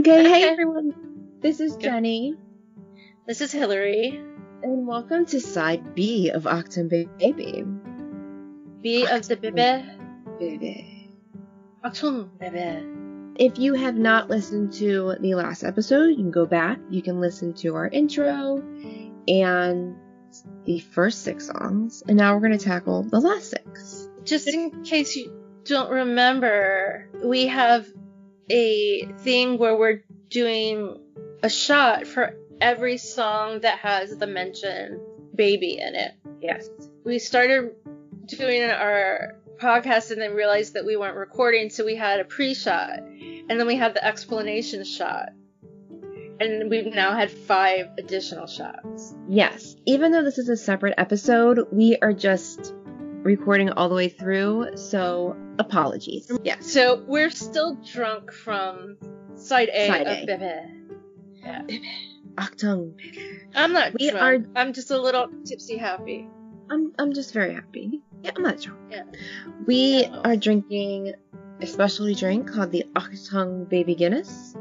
Okay, hey everyone. This is Jenny, This is Hillary. and welcome to side B of Achtung Baby. B of the bebe. Baby. Achtung, bebe. If you have not listened to the last episode, you can go back. You can listen to our intro and the first six songs, and now we're going to tackle the last six. Just in case you don't remember, we have a thing where we're doing a shot for every song that has the mention baby in it. Yes. We started doing our podcast and then realized that we weren't recording, so we had a pre shot. And then we had the explanation shot. And we've now had five additional shots. Yes. Even though this is a separate episode, we are just recording all the way through, so apologies. Yeah, So we're still drunk from side A Side of A. Bebe. Achtung. I'm not We drunk. I'm just a little tipsy happy. I'm I'm just very happy. Yeah, I'm not drunk. Yeah. We No. are drinking a specialty drink called the Achtung Baby Guinness,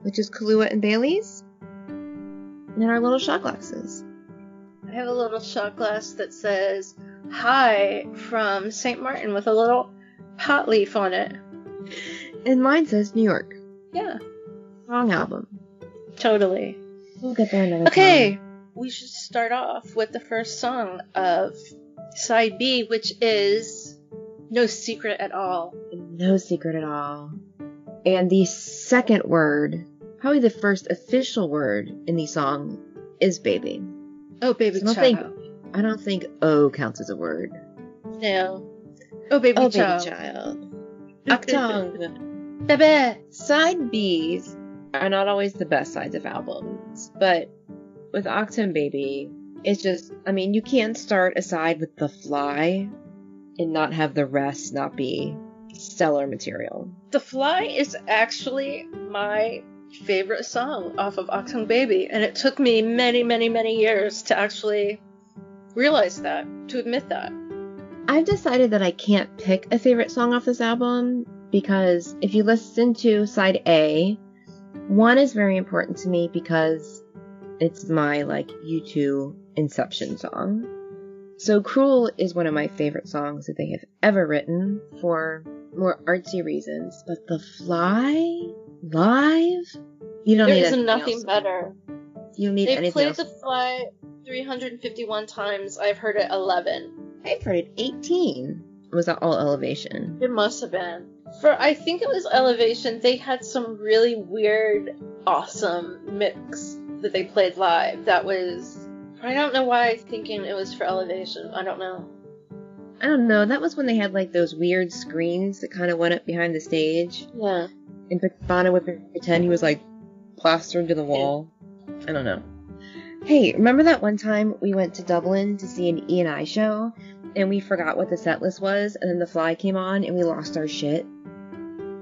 which is Kahlua and Bailey's, in our little shot glasses. I have a little shot glass that says hi from St. Martin with a little pot leaf on it. And mine says New York. Yeah, Wrong album. totally. We'll get there another Okay, we should start off with the first song of side B, which is No Secret at All. No secret at all. And the second word, probably the first official word in the song, is baby. Oh, baby don't child. Think I don't think O counts as a word. No. Oh, baby oh, child. baby child. Achtung. Bebe. Side B's are not always the best sides of albums, but with Achtung Baby, it's just, I mean, you can't start a side with The Fly and not have the rest not be stellar material. The Fly is actually my favorite song off of Achtung Baby, and it took me many, many, many years to actually realize that, to admit that. I've decided that I can't pick a favorite song off this album because if you listen to side A, one is very important to me because it's my like U2 Inception song. So Cruel is one of my favorite songs that they have ever written for more artsy reasons, but The Fly live, you don't There need is nothing better. You need They've anything played else. The Fly 351 times. I've heard it 11. I've heard it 18. Was that all elevation? It must have been. For I think it was Elevation, they had some really weird, awesome mix that they played live. That was. I don't know why I'm thinking it was for Elevation. I don't know. I don't know. That was when they had like those weird screens that kind of went up behind the stage, Yeah. and Bono would pretend he was like plastered to the wall. I don't know. Hey, remember that one time we went to Dublin to see an E and I show, and we forgot what the set list was, and then The Fly came on, and we lost our shit.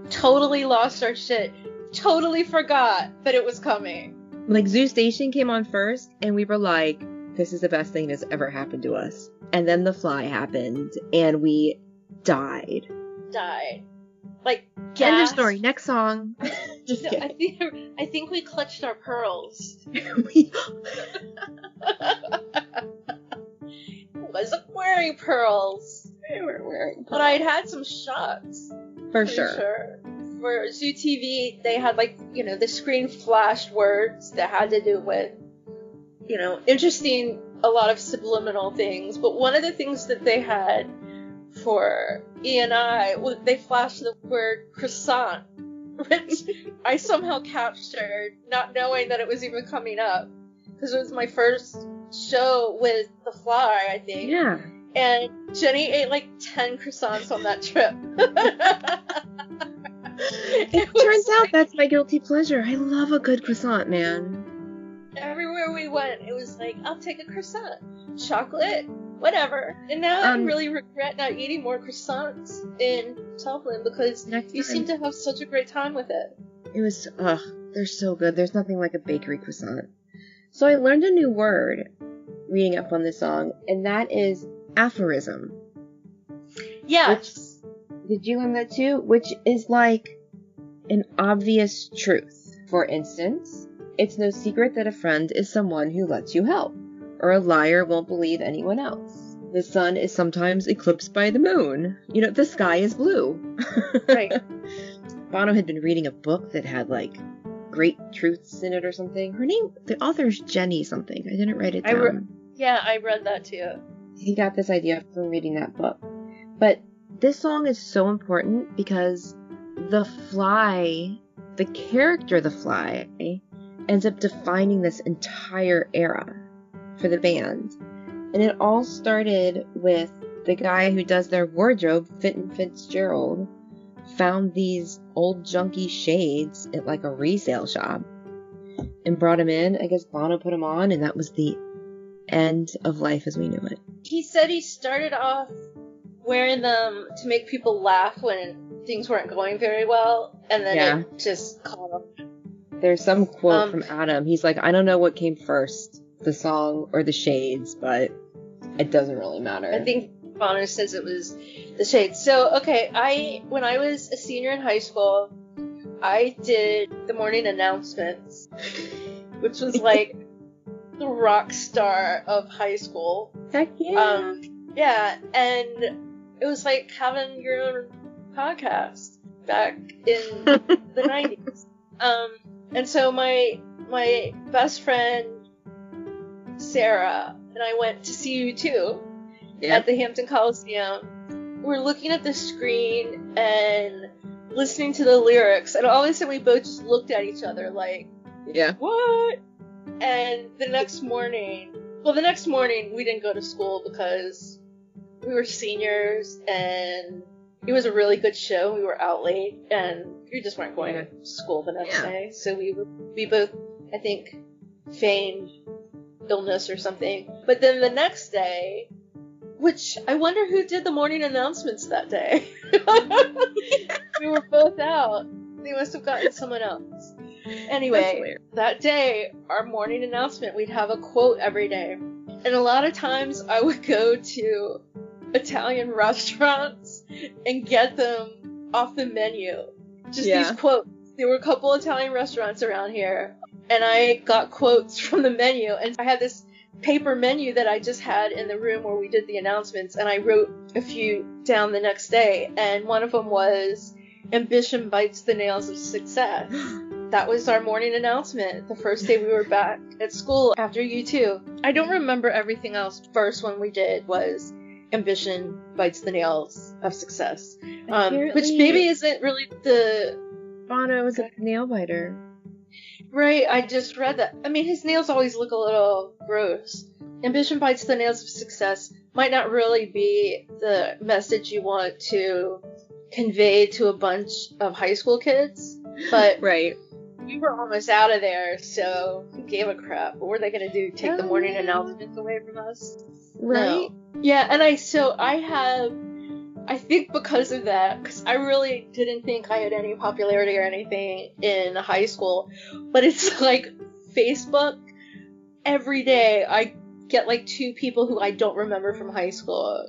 Totally lost our shit. Totally forgot that it was coming. Like Zoo Station came on first, and we were like, "This is the best thing that's ever happened to us." And then The Fly happened, and we died. Died. Like, End of story. Next song. Just No, I think I think we clutched our pearls. We- Wasn't wearing pearls, we were wearing pearls. but I'd had some shots. for Pretty sure. For Zoo TV, they had like you know the screen flashed words that had to do with you know interesting a lot of subliminal things. But one of the things that they had for E and I they flashed the word croissant, which I somehow captured, not knowing that it was even coming up because it was my first show with The Fly, I think. Yeah. And Jenny ate like 10 croissants on that trip. It turns out that's my guilty pleasure. I love a good croissant, man. everywhere we went, it was like, I'll take a croissant. Chocolate, whatever. And now I Um, really regret not eating more croissants in Dublin because you time. seem to have such a great time with it. It was, ugh, they're so good. There's nothing like a bakery croissant. So I learned a new word reading up on this song, and that is aphorism. Yes. Did you learn that too? Which is like an obvious truth. For instance, it's no secret that a friend is someone who lets you help, or a liar won't believe anyone else. The sun is sometimes eclipsed by the moon. You know, the sky is blue. Right. Bono had been reading a book that had like great truths in it or something. Her name, the author's Jenny something. I didn't write it I down. re- Yeah, I read that too. he got this idea from reading that book. But this song is so important because the fly, the character the fly, ends up defining this entire era for the band. And it all started with the guy who does their wardrobe, Fintan Fitzgerald, found these old junky shades at like a resale shop and brought him in. I guess Bono put him on, and that was the end of life as we knew it. He said he started off wearing them to make people laugh when things weren't going very well, and then Yeah. it just caught on. There's some quote Um, from Adam. He's like, I don't know what came first, the song or the shades, but it doesn't really matter. I think Bono says it was the shades. So okay, I when I was a senior in high school, I did the morning announcements, which was like the rock star of high school. Heck yeah. Um, yeah, and it was like having your own podcast back in the nineties. Um, and so my my best friend Sarah and I went to see U2 yeah. at the Hampton Coliseum. We're looking at the screen and listening to the lyrics, and all of a sudden we both just looked at each other like, yeah. "What?" And the next morning, well, the next morning we didn't go to school because we were seniors and it was a really good show. We were out late and we just weren't going to school the next Yeah. day. So we we both, I think, feigned illness or something. But then the next day, which I wonder who did the morning announcements that day. we were both out. They must have gotten someone else. Anyway, that day, our morning announcement, we'd have a quote every day. And a lot of times I would go to Italian restaurants and get them off the menu. Just Yeah. these quotes. There were a couple Italian restaurants around here, and I got quotes from the menu. And I had this paper menu that I just had in the room where we did the announcements, and I wrote a few down the next day. And one of them was, Ambition bites the nails of success. That was our morning announcement the first day we were back at school after U2. I don't remember everything else. First one we did was Ambition Bites the Nails of Success. Um, which maybe isn't really the. Bono was a nail biter. Right, I just read that. I mean, his nails always look a little gross. Ambition Bites the Nails of Success might not really be the message you want to convey to a bunch of high school kids, but Right. we were almost out of there, so who gave a crap? What were they gonna do? Take the morning yeah. announcements away from us? Right? No. Yeah, and I so I have, I think because of that, because I really didn't think I had any popularity or anything in high school, but it's like Facebook. Every day I get like two people who I don't remember from high school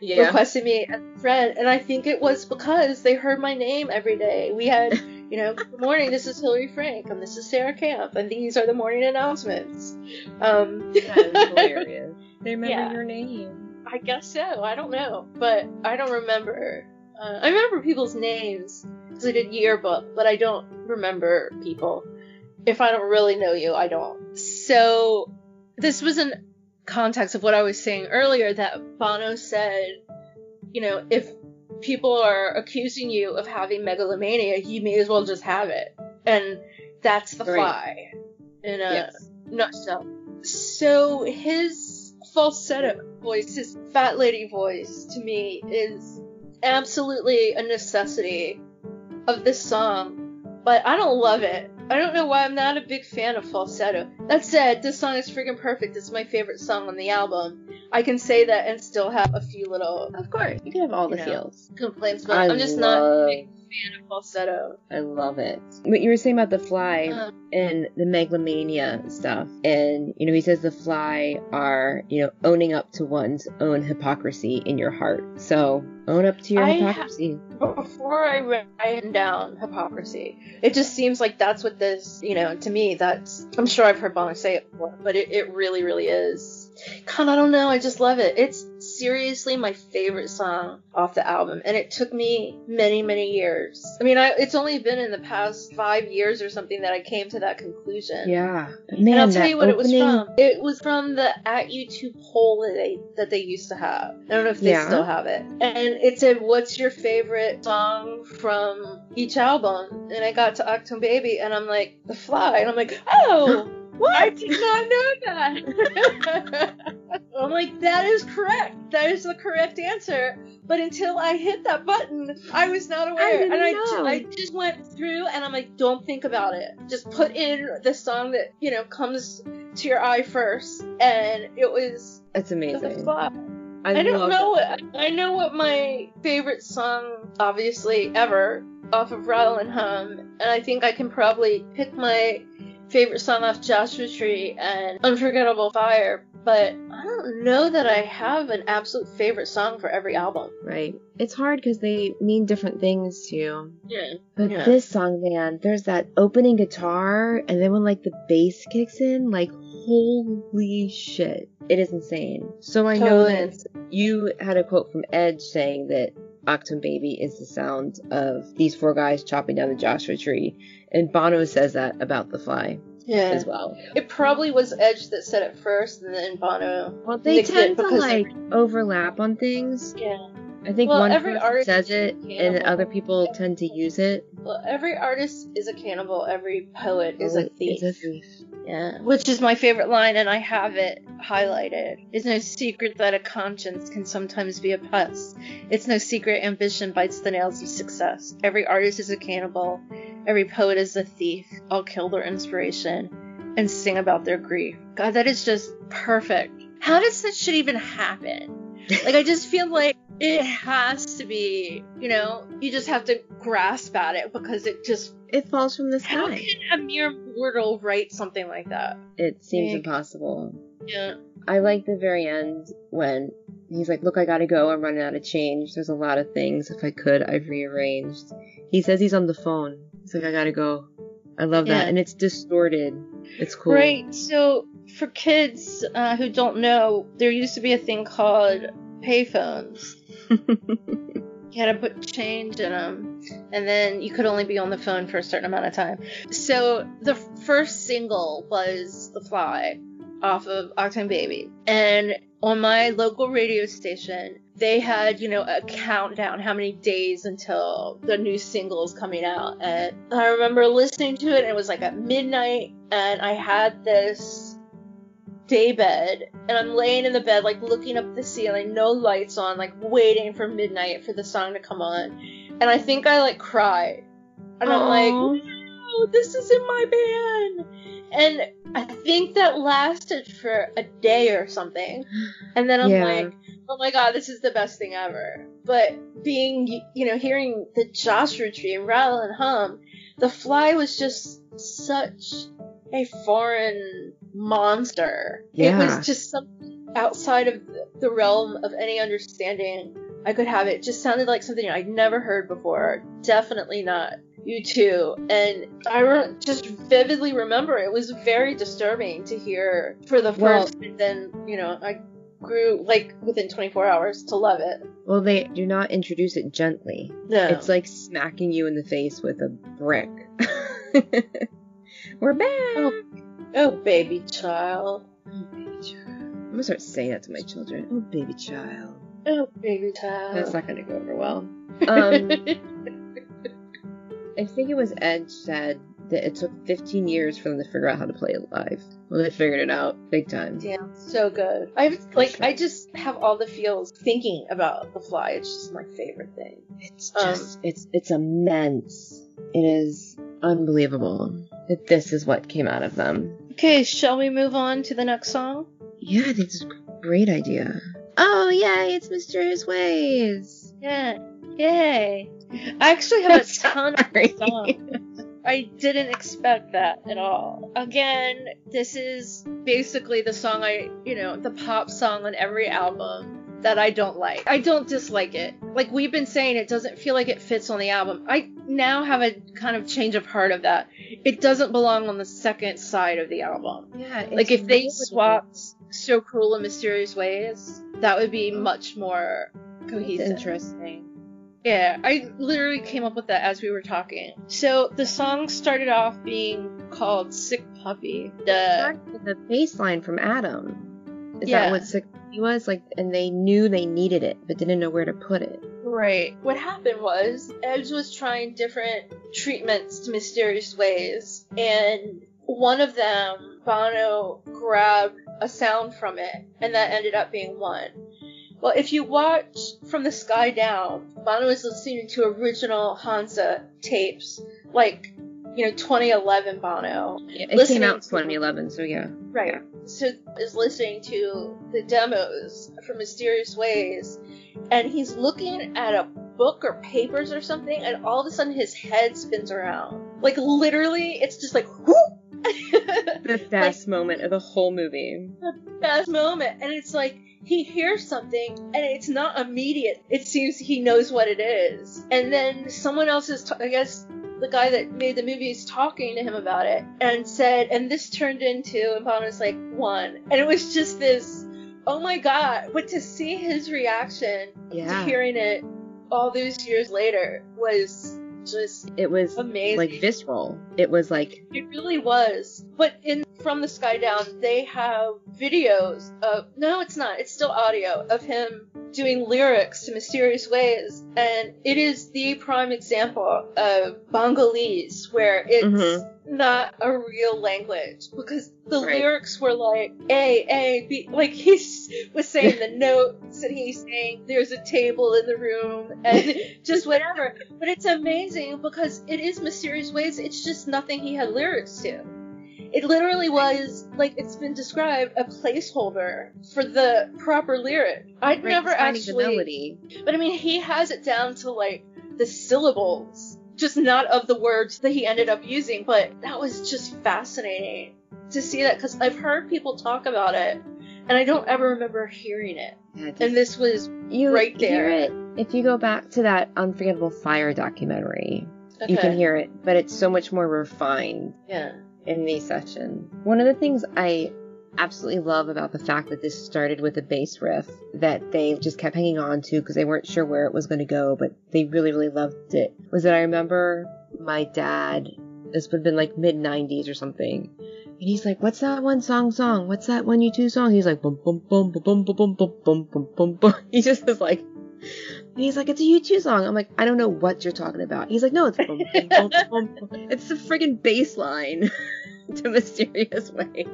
Yeah. requested me as a friend, and I think it was because they heard my name every day. We had, you know, good morning, this is Hillary Frank, and this is Sarah Camp, and these are the morning announcements. Um, That is hilarious. They remember Yeah. your name. I guess so. I don't know, but I don't remember. Uh, I remember people's names because I did yearbook, but I don't remember people. If I don't really know you, I don't. So this was in context of what I was saying earlier that Bono said, you know, if people are accusing you of having megalomania, you may as well just have it, and that's the fly in a Yes. nutshell. So his falsetto voice, his fat lady voice, to me is absolutely a necessity of this song. But I don't love it. I don't know why I'm not a big fan of falsetto. That said, this song is freaking perfect. It's my favorite song on the album. I can say that and still have a few little Of course, you can have all the know. feels. complaints, but I I'm just not love- big fan of falsetto. I love it. What you were saying about the fly Uh, and the megalomania stuff, and you know, he says the fly are, you know, owning up to one's own hypocrisy in your heart. So own up to your I hypocrisy. But before I write down hypocrisy, it just seems like that's what this, you know, to me, that's, I'm sure I've heard Bono say it before, but it, it really, really is. God, I don't know, I just love it. It's seriously my favorite song off the album, and it took me many, many years. I mean, I, it's only been in the past five years or something that I came to that conclusion. Yeah, man, and I'll tell you what opening, it was from. It was from the atU2 poll that they that they used to have. I don't know if they Yeah. still have it. And it said, "What's your favorite song from each album?" And I got to Achtung Baby, and I'm like, "The Fly," and I'm like, "Oh." I did not know that. I'm like, that is correct. That is the correct answer. But until I hit that button, I was not aware. I didn't and I, know. I just went through and I'm like, don't think about it. Just put in the song that, you know, comes to your eye first. And it was It's The amazing. I, I don't know what I know what my favorite song obviously ever off of Rattle and Hum and I think I can probably pick my favorite song off Joshua Tree and Unforgettable Fire but I don't know that I have an absolute favorite song for every album. Right. It's hard because they mean different things to you. Yeah. But Yeah. this song, man, there's that opening guitar, and then when like the bass kicks in, like holy shit, it is insane. So I know that you had a quote from Edge saying that Achtung Baby is the sound of these four guys chopping down the Joshua tree, and Bono says that about The Fly Yeah. as well. It probably was Edge that said it first and then Bono. Well, they tend to like overlap on things. Yeah. I think Well, one every person says it, and other people tend to use it. Well, every artist is a cannibal, every poet is a thief. Is a thief. Yeah, which is my favorite line, and I have it highlighted. It's no secret that a conscience can sometimes be a pest. It's no secret ambition bites the nails of success. Every artist is a cannibal. Every poet is a thief. I'll kill their inspiration and sing about their grief. God, that is just perfect. How does that shit even happen? Like, I just feel like it has to be, you know, you just have to grasp at it because it just. It falls from the sky. How can a mere mortal write something like that? It seems Big. impossible. Yeah. I like the very end when he's like, Look, I gotta go. I'm running out of change. There's a lot of things. If I could, I've rearranged. He says he's on the phone. He's like, I gotta go. I love that. Yeah. And it's distorted. It's cool. Right. So for kids uh, who don't know, there used to be a thing called payphones. You had to put change in them, and then you could only be on the phone for a certain amount of time. So the first single was "The Fly" off of Achtung Baby, and on my local radio station, they had you know a countdown, how many days until the new single is coming out. And I remember listening to it, and it was like at midnight, and I had this daybed and I'm laying in the bed like looking up the ceiling, no lights on, like waiting for midnight for the song to come on. And I think I like cried. And I'm like, no, this isn't my band. And I think that lasted for a day or something. And then I'm Yeah. like, oh my god, this is the best thing ever. But being, you know, hearing the Joshua Tree and Rattle and Hum, The Fly was just such a foreign monster. Yeah. It was just something outside of the- realm of any understanding I could have. It just sounded like something I'd never heard before. Definitely not U2. And I re- just vividly remember it was very disturbing to hear for the Well- first, and then you know I grew like within 24 hours to love it. Well, they do not introduce it gently. No. It's like smacking you in the face with a brick. We're back. Oh. oh baby child, Oh, baby child. I'm gonna start saying that to my children. Oh, baby child. oh baby child. That's not gonna go over well. Um, I think it was Ed said that it took 15 years for them to figure out how to play it live. Well, they figured it out big time. Damn, so good. I like sure. I just have all the feels thinking about the fly. It's just my favorite thing. It's Um, just, it's, it's immense. It is unbelievable that this is what came out of them. Okay, shall we move on to the next song? Yeah, I think this is Great idea. Oh, yay, it's Mysterious Ways. Yeah. Yay. I actually have a ton of songs. I didn't expect that at all. Again, this is basically the song I, you know, the pop song on every album that I don't like. I don't dislike it. Like we've been saying, it doesn't feel like it fits on the album. I now have a kind of change of heart of that. It doesn't belong on the second side of the album. Yeah, Like if they swapped So Cruel and Mysterious Ways, that would be much more It's cohesive. interesting. Yeah, I literally came up with that as we were talking. So the song started off being called Sick Puppy. The the bass line from Adam. Is Yeah. that what Sick Puppy was? Like, and they knew they needed it, but didn't know where to put it. right. What happened was Edge was trying different treatments to mysterious ways, and one of them, Bono grabbed a sound from it, and that ended up being one. Well, if you watch From the Sky Down, Bono is listening to original Hansa tapes, like, you know, 2011 Bono. Yeah, it Listening came out in 2011, so yeah. Right. So is listening to the demos from Mysterious Ways, and he's looking at a book or papers or something, and all of a sudden his head spins around. Like literally, it's just like whoop. The best moment of the whole movie. The best moment, and it's like he hears something, and it's not immediate. It seems he knows what it is, and then someone else is, t- I guess. The guy that made the movie is talking to him about it and said, and this turned into, and Bono's like, one. And it was just this, oh my god. But to see his reaction Yeah. to hearing it all those years later was just It was amazing. like visceral. It was like, It really was. But in From the Sky Down, they have videos of no, it's not. It's still audio of him doing lyrics to Mysterious Ways, and it is the prime example of Bongolese, where it's Mhm. not a real language because the Right. lyrics were like A A B, like he was saying the notes and he's saying there's a table in the room and just whatever. But it's amazing because it is Mysterious Ways. It's just nothing he had lyrics to. It literally was like it's been described a placeholder for the proper lyric. I'd right, never actually, melody. but I mean, he has it down to like the syllables, just not of the words that he ended up using. But that was just fascinating to see that because I've heard people talk about it, and I don't ever remember hearing it. Yeah, And this was you right hear there. it if you go back to that Unforgettable Fire documentary. okay. You can hear it, but it's so much more refined yeah. In the session. One of the things I absolutely love about the fact that this started with a bass riff that they just kept hanging on to because they weren't sure where it was going to go, but they really, really loved it was that I remember my dad, this would have been like mid 90s or something. And he's like, "What's that one song? Song? What's that one U2 song?" He's like, "Bum bum bum bum bum bum bum bum bum bum bum bum." He just was like, and he's like, "It's a U2 song." I'm like, "I don't know what you're talking about." He's like, "No, it's. It's the friggin' bass line to Mysterious Way."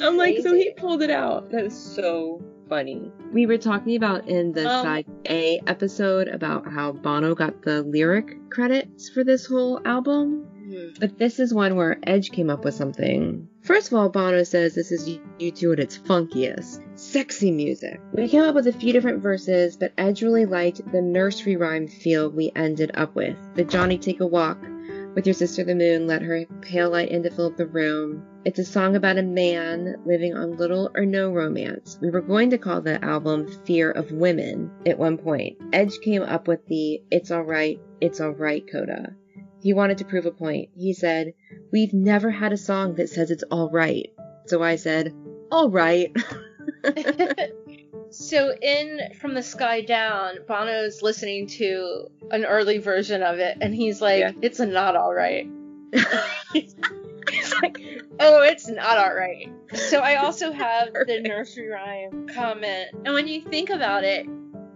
I'm like, so he pulled it out. That is so funny. We were talking about in the Um, side A episode about how Bono got the lyric credits for this whole album. Mhm. But this is one where Edge came up with something. First of all, Bono says this is U2 at its funkiest. Sexy music. We came up with a few different verses, but Edge really liked the nursery rhyme feel we ended up with. The Johnny Take a Walk with your sister the moon, let her pale light in to fill up the room. It's a song about a man living on little or no romance. We were going to call the album Fear of Women at one point. Edge came up with the It's Alright, It's Alright coda. He wanted to prove a point. He said, We've never had a song that says it's alright. So I said, Alright. so in From the Sky Down, Bono's listening to an early version of it, and he's like, Yeah. "It's not all right." He's like, "Oh, it's not all right." So I also have the nursery rhyme comment, and when you think about it,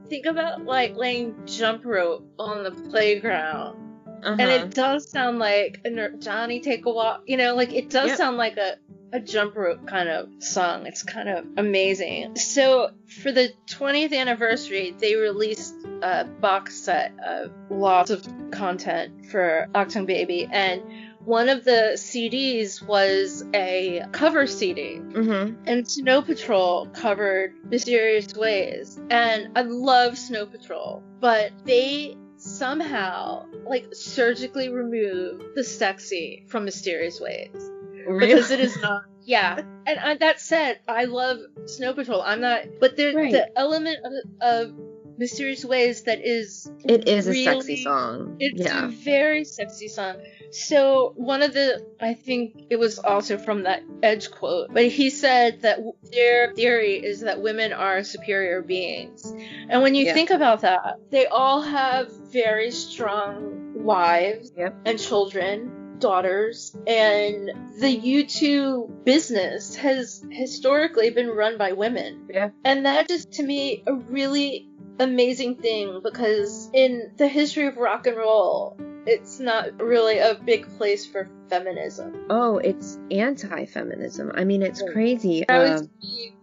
think about like laying jump rope on the playground, Uh-huh. and it does sound like a nur- Johnny take a walk. You know, like it does Yep. sound like a a jump rope kind of song. It's kind of amazing. So for the 20th anniversary, they released a box set of lots of content for Achtung Baby, and one of the CDs was a cover CD, Mm-hmm. and Snow Patrol covered Mysterious Ways. And I love Snow Patrol, but they somehow like surgically remove the sexy from Mysterious Ways because it is not. Yeah, and uh, that said, I love Snow Patrol. I'm not, but there's Right. the element of, of Mysterious Ways that is It is a sexy song. It's yeah. a very sexy song. So one of the, I think it was also from that Edge quote, but he said that their theory is that women are superior beings, and when you Yeah. think about that, they all have very strong wives and children. Daughters and the U2 business has historically been run by women. Yeah. And that just to me a really amazing thing because in the history of rock and roll, it's not really a big place for feminism. Oh, it's anti-feminism. I mean, it's crazy. I Um, was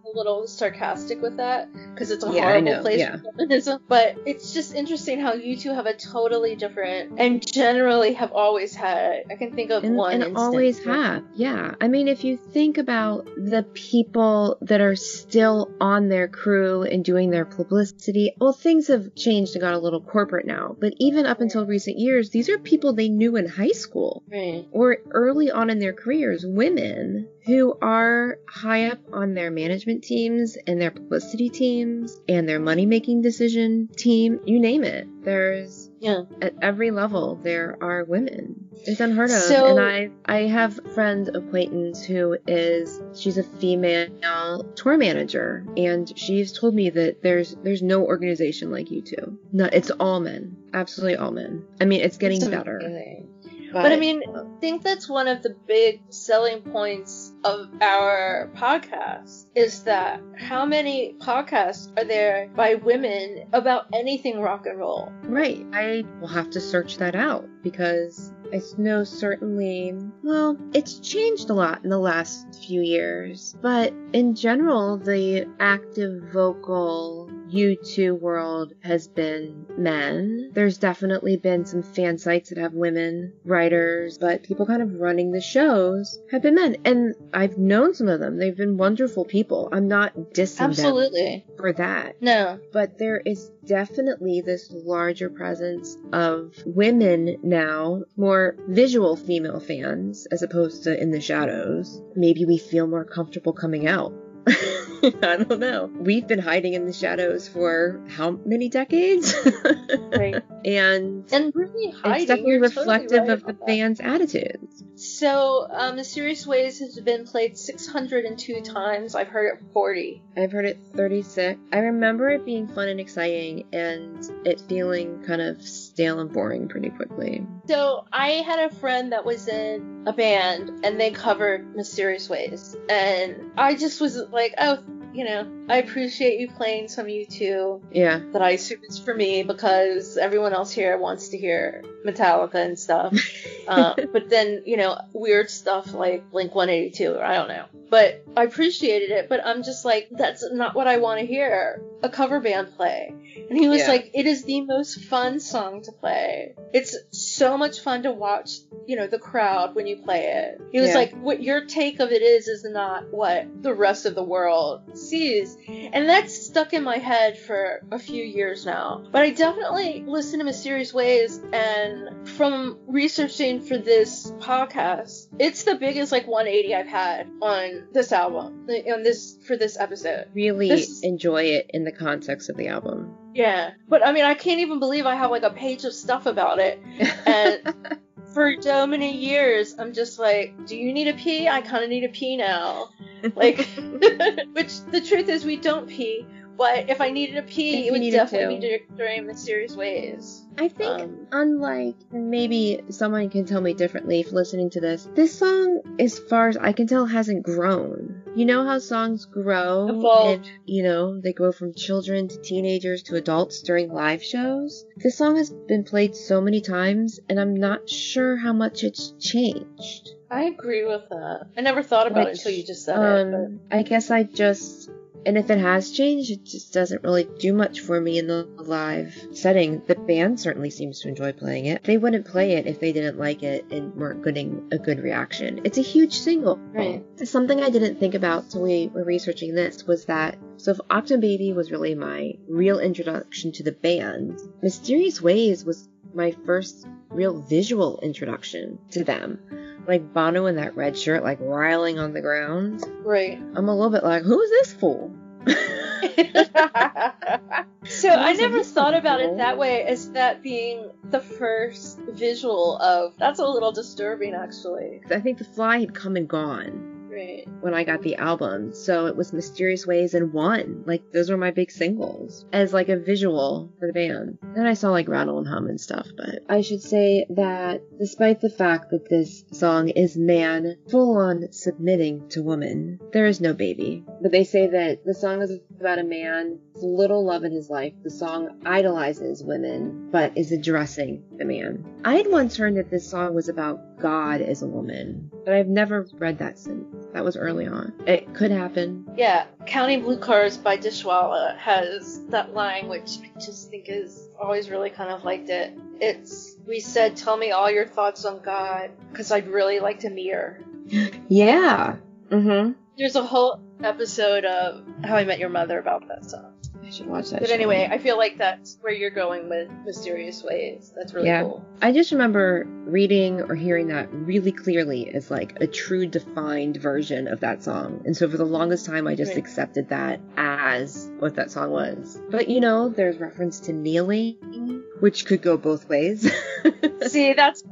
a little sarcastic with that because it's a Yeah, I horrible place yeah. for feminism. But it's just interesting how U2 have a totally different and generally have always had. I can think of and, one and instance always where- have. Yeah. I mean, if you think about the people that are still on their crew and doing their publicity, well, things have changed and got a little corporate now. But even up until recent years, these are people they knew in high school Right. or early on in their careers, women who are high up on their management teams and their publicity teams and their money making decision team, you name it. There's Yeah. at every level there are women. It's unheard of. So- and I I have a friend acquaintance who is she's a female tour manager and she's told me that there's there's no organization like U2. No, it's all men. Absolutely all men. I mean, it's getting better. amazing. But I mean, I think that's one of the big selling points of our podcast is that how many podcasts are there by women about anything rock and roll? Right. I will have to search that out because I know certainly, well, it's changed a lot in the last few years. But in general, the active vocal U2 world has been men. There's definitely been some fan sites that have women writers, but people kind of running the shows have been men. And I've known some of them. They've been wonderful people. I'm not dissing them Absolutely. for that No. but there is definitely this larger presence of women now, more visual female fans as opposed to in the shadows. Maybe we feel more comfortable coming out. I don't know. We've been hiding in the shadows for how many decades? Right. and And really hiding. it's definitely you're reflective totally right of the that. fans' attitudes. So, um, Mysterious Ways has been played 602 times. I've heard it 40. I've heard it 36. I remember it being fun and exciting and it feeling kind of stale and boring pretty quickly. So I had a friend that was in a band and they covered Mysterious Ways. And I just was like, oh, you know, I appreciate you playing some U2 Yeah. that I assume is for me because everyone else here wants to hear Metallica and stuff. uh, but then, you know, weird stuff like Blink 182 or I don't know. But I appreciated it, but I'm just like, that's not what I want to hear a cover band play. And he was Yeah. like, it is the most fun song to play. It's so much fun to watch, you know, the crowd when you play it. He was Yeah. like, what your take of it is, is not what the rest of the world sees. And that's stuck in my head for a few years now. But I definitely listen to Mysterious Ways, and from researching for this podcast, it's the biggest like 180 I've had on this album, on this for this episode. Really This- enjoy it in the context of the album. Yeah, but I mean, I can't even believe I have like a page of stuff about it. And for so many years, I'm just like, do you need a pee? I kind of need a pee now. Like, which the truth is, we don't pee. But if I needed a pee, it would definitely to. be dur- during mysterious ways. I think, Um, unlike maybe someone can tell me differently if listening to this, this song, as far as I can tell, hasn't grown. You know how songs grow? Evolve. And, you know, they grow from children to teenagers to adults during live shows? This song has been played so many times, and I'm not sure how much it's changed. I agree with that. I never thought about Like, it until you just said it. Um, I guess I just, and if it has changed, it just doesn't really do much for me in the live setting. The band certainly seems to enjoy playing it. They wouldn't play it if they didn't like it and weren't getting a good reaction. It's a huge single. Right. Something I didn't think about till we were researching this was that so if Achtung Baby was really my real introduction to the band, Mysterious Ways was my first real visual introduction to them. Like Bono in that red shirt, like riling on the ground. Right. I'm a little bit like, who is this fool? so I never thought about it that way as that being the first visual of. That's a little disturbing, actually. I think The Fly had come and gone Right. when I got the album, so it was Mysterious Ways and One. Like those were my big singles as like a visual for the band. Then I saw like Rattle and Hum and stuff, but I should say that despite the fact that this song is man full on submitting to woman, there is no baby. But they say that the song is about a man little love in his life. The song idolizes women, but is addressing the man. I had once heard that this song was about God as a woman, but I've never read that since. That was early on. It could happen. Yeah, Counting Blue Cars by Dishwalla has that line, which I just think is always really kind of liked it. It's, we said, tell me all your thoughts on God, because I'd really like to meet her. Yeah. Mm-hmm. There's a whole episode of How I Met Your Mother about that song. I should watch that. But show. anyway, I feel like that's where you're going with Mysterious Ways. That's really Yeah. cool. I just remember reading or hearing that really clearly as like a true defined version of that song. And so for the longest time, I just Right. accepted that as what that song was. But you know, there's reference to kneeling, which could go both ways. See, that's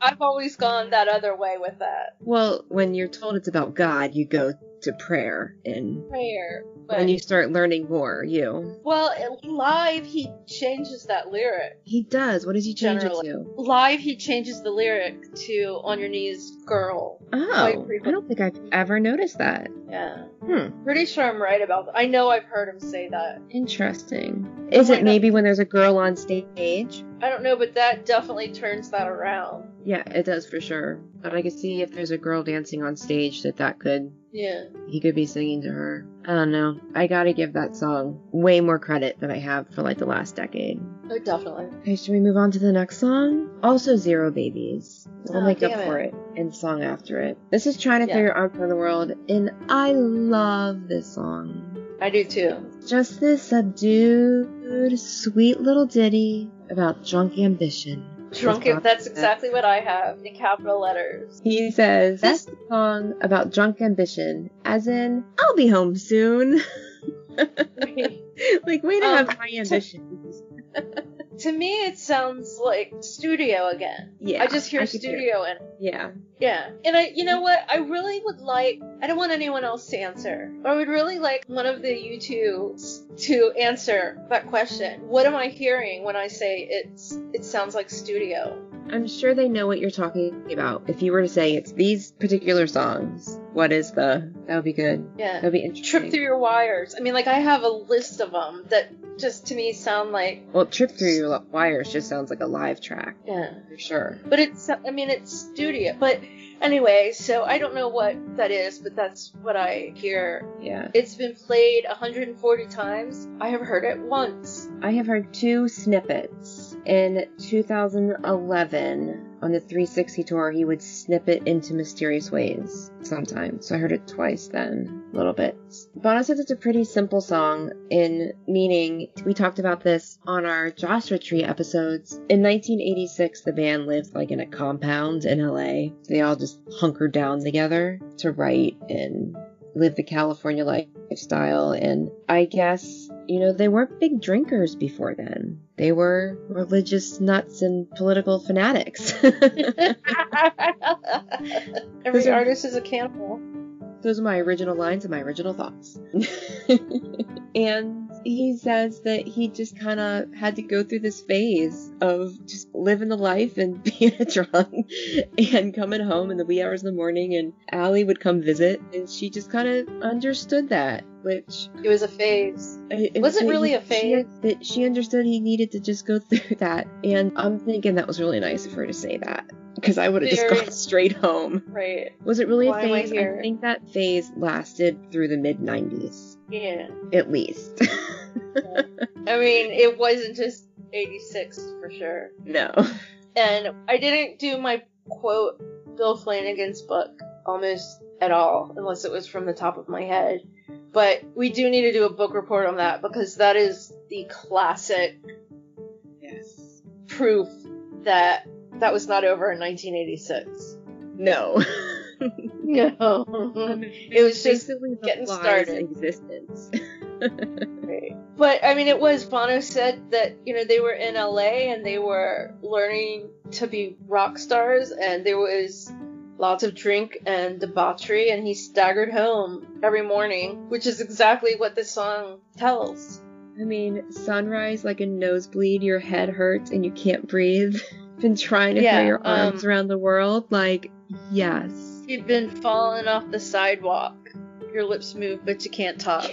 I've always gone that other way with that well, when you're told it's about God, you go to prayer. And prayer. But, when you start learning more, you. well, live he changes that lyric. He does. What does he change Generally. it to? Live he changes the lyric to "On Your Knees, Girl." Oh. I don't think I've ever noticed that. Yeah, Hmm. pretty sure I'm right about that. I know I've heard him say that. Interesting. Is might it not- maybe when there's a girl on stage? I don't know, but that definitely turns that around. Yeah, it does for sure. But I could see if there's a girl dancing on stage that that could Yeah. he could be singing to her. I don't know. I gotta give that song way more credit than I have for like the last decade. Oh, definitely. Okay, should we move on to the next song? Also Zero Babies. We'll Oh, make up damn for it. it in the song after it. This is trying to Yeah. throw your arms around the world, and I love this song. I do too. Just this subdued, sweet little ditty about drunk ambition. Drunk. That's That's exactly what I have in capital letters. He says, That's the song about drunk ambition, as in, I'll be home soon. like, way to Um, have high ambitions. to me, it sounds like studio again. Yeah. I just hear I studio and. Yeah. Yeah. And I, you know what? I really would like, I don't want anyone else to answer. I would really like one of the YouTubes to answer that question. What am I hearing when I say it's, it sounds like studio? I'm sure they know what you're talking about. If you were to say it's these particular songs, what is the. That would be good. Yeah. That would be interesting. Trip through your wires. I mean, like, I have a list of them that just to me sound like, Well, Trip Through Your Wires just sounds like a live track, yeah. for sure. But it's, I mean, it's studio. But anyway, so I don't know what that is, but that's what I hear. Yeah. It's been played 140 times. I have heard it once. I have heard two snippets. In 2011, on the 360 tour, he would snip it into Mysterious Ways sometimes. So I heard it twice then, a little bit. Bono says it's a pretty simple song in meaning, we talked about this on our Joshua Tree episodes. In 1986, the band lived like in a compound in LA. They all just hunkered down together to write and live the California lifestyle. And I guess, you know, they weren't big drinkers before then. They were religious nuts and political fanatics. Every Those are- artist is a cannibal. Those are my original lines and my original thoughts. and he says that he just kind of had to go through this phase of just living the life and being a drunk and coming home in the wee hours in the morning. And Ali would come visit, and she just kind of understood that, which It was a phase. it Was it really he- a phase? that she understood he needed to just go through that, and I'm thinking that was really nice of her to say that because I would have just gone straight home. Right. Was it really Why a phase? I here? think that phase lasted through the mid 90s, Yeah. at least. I mean, it wasn't just 86 for sure. no. And I didn't do my quote Bill Flanagan's book almost at all, unless it was from the top of my head. But we do need to do a book report on that because that is the classic Yes. proof that that was not over in 1986. No. No. it was just getting started. existence. Right. But I mean, it was Bono said that you know they were in LA and they were learning to be rock stars, and there was lots of drink and debauchery, and he staggered home every morning, which is exactly what this song tells. I mean, sunrise like a nosebleed, your head hurts and you can't breathe. Been trying to Yeah, throw your arms um, around the world, like yes. You've been falling off the sidewalk. Your lips move, but you can't talk.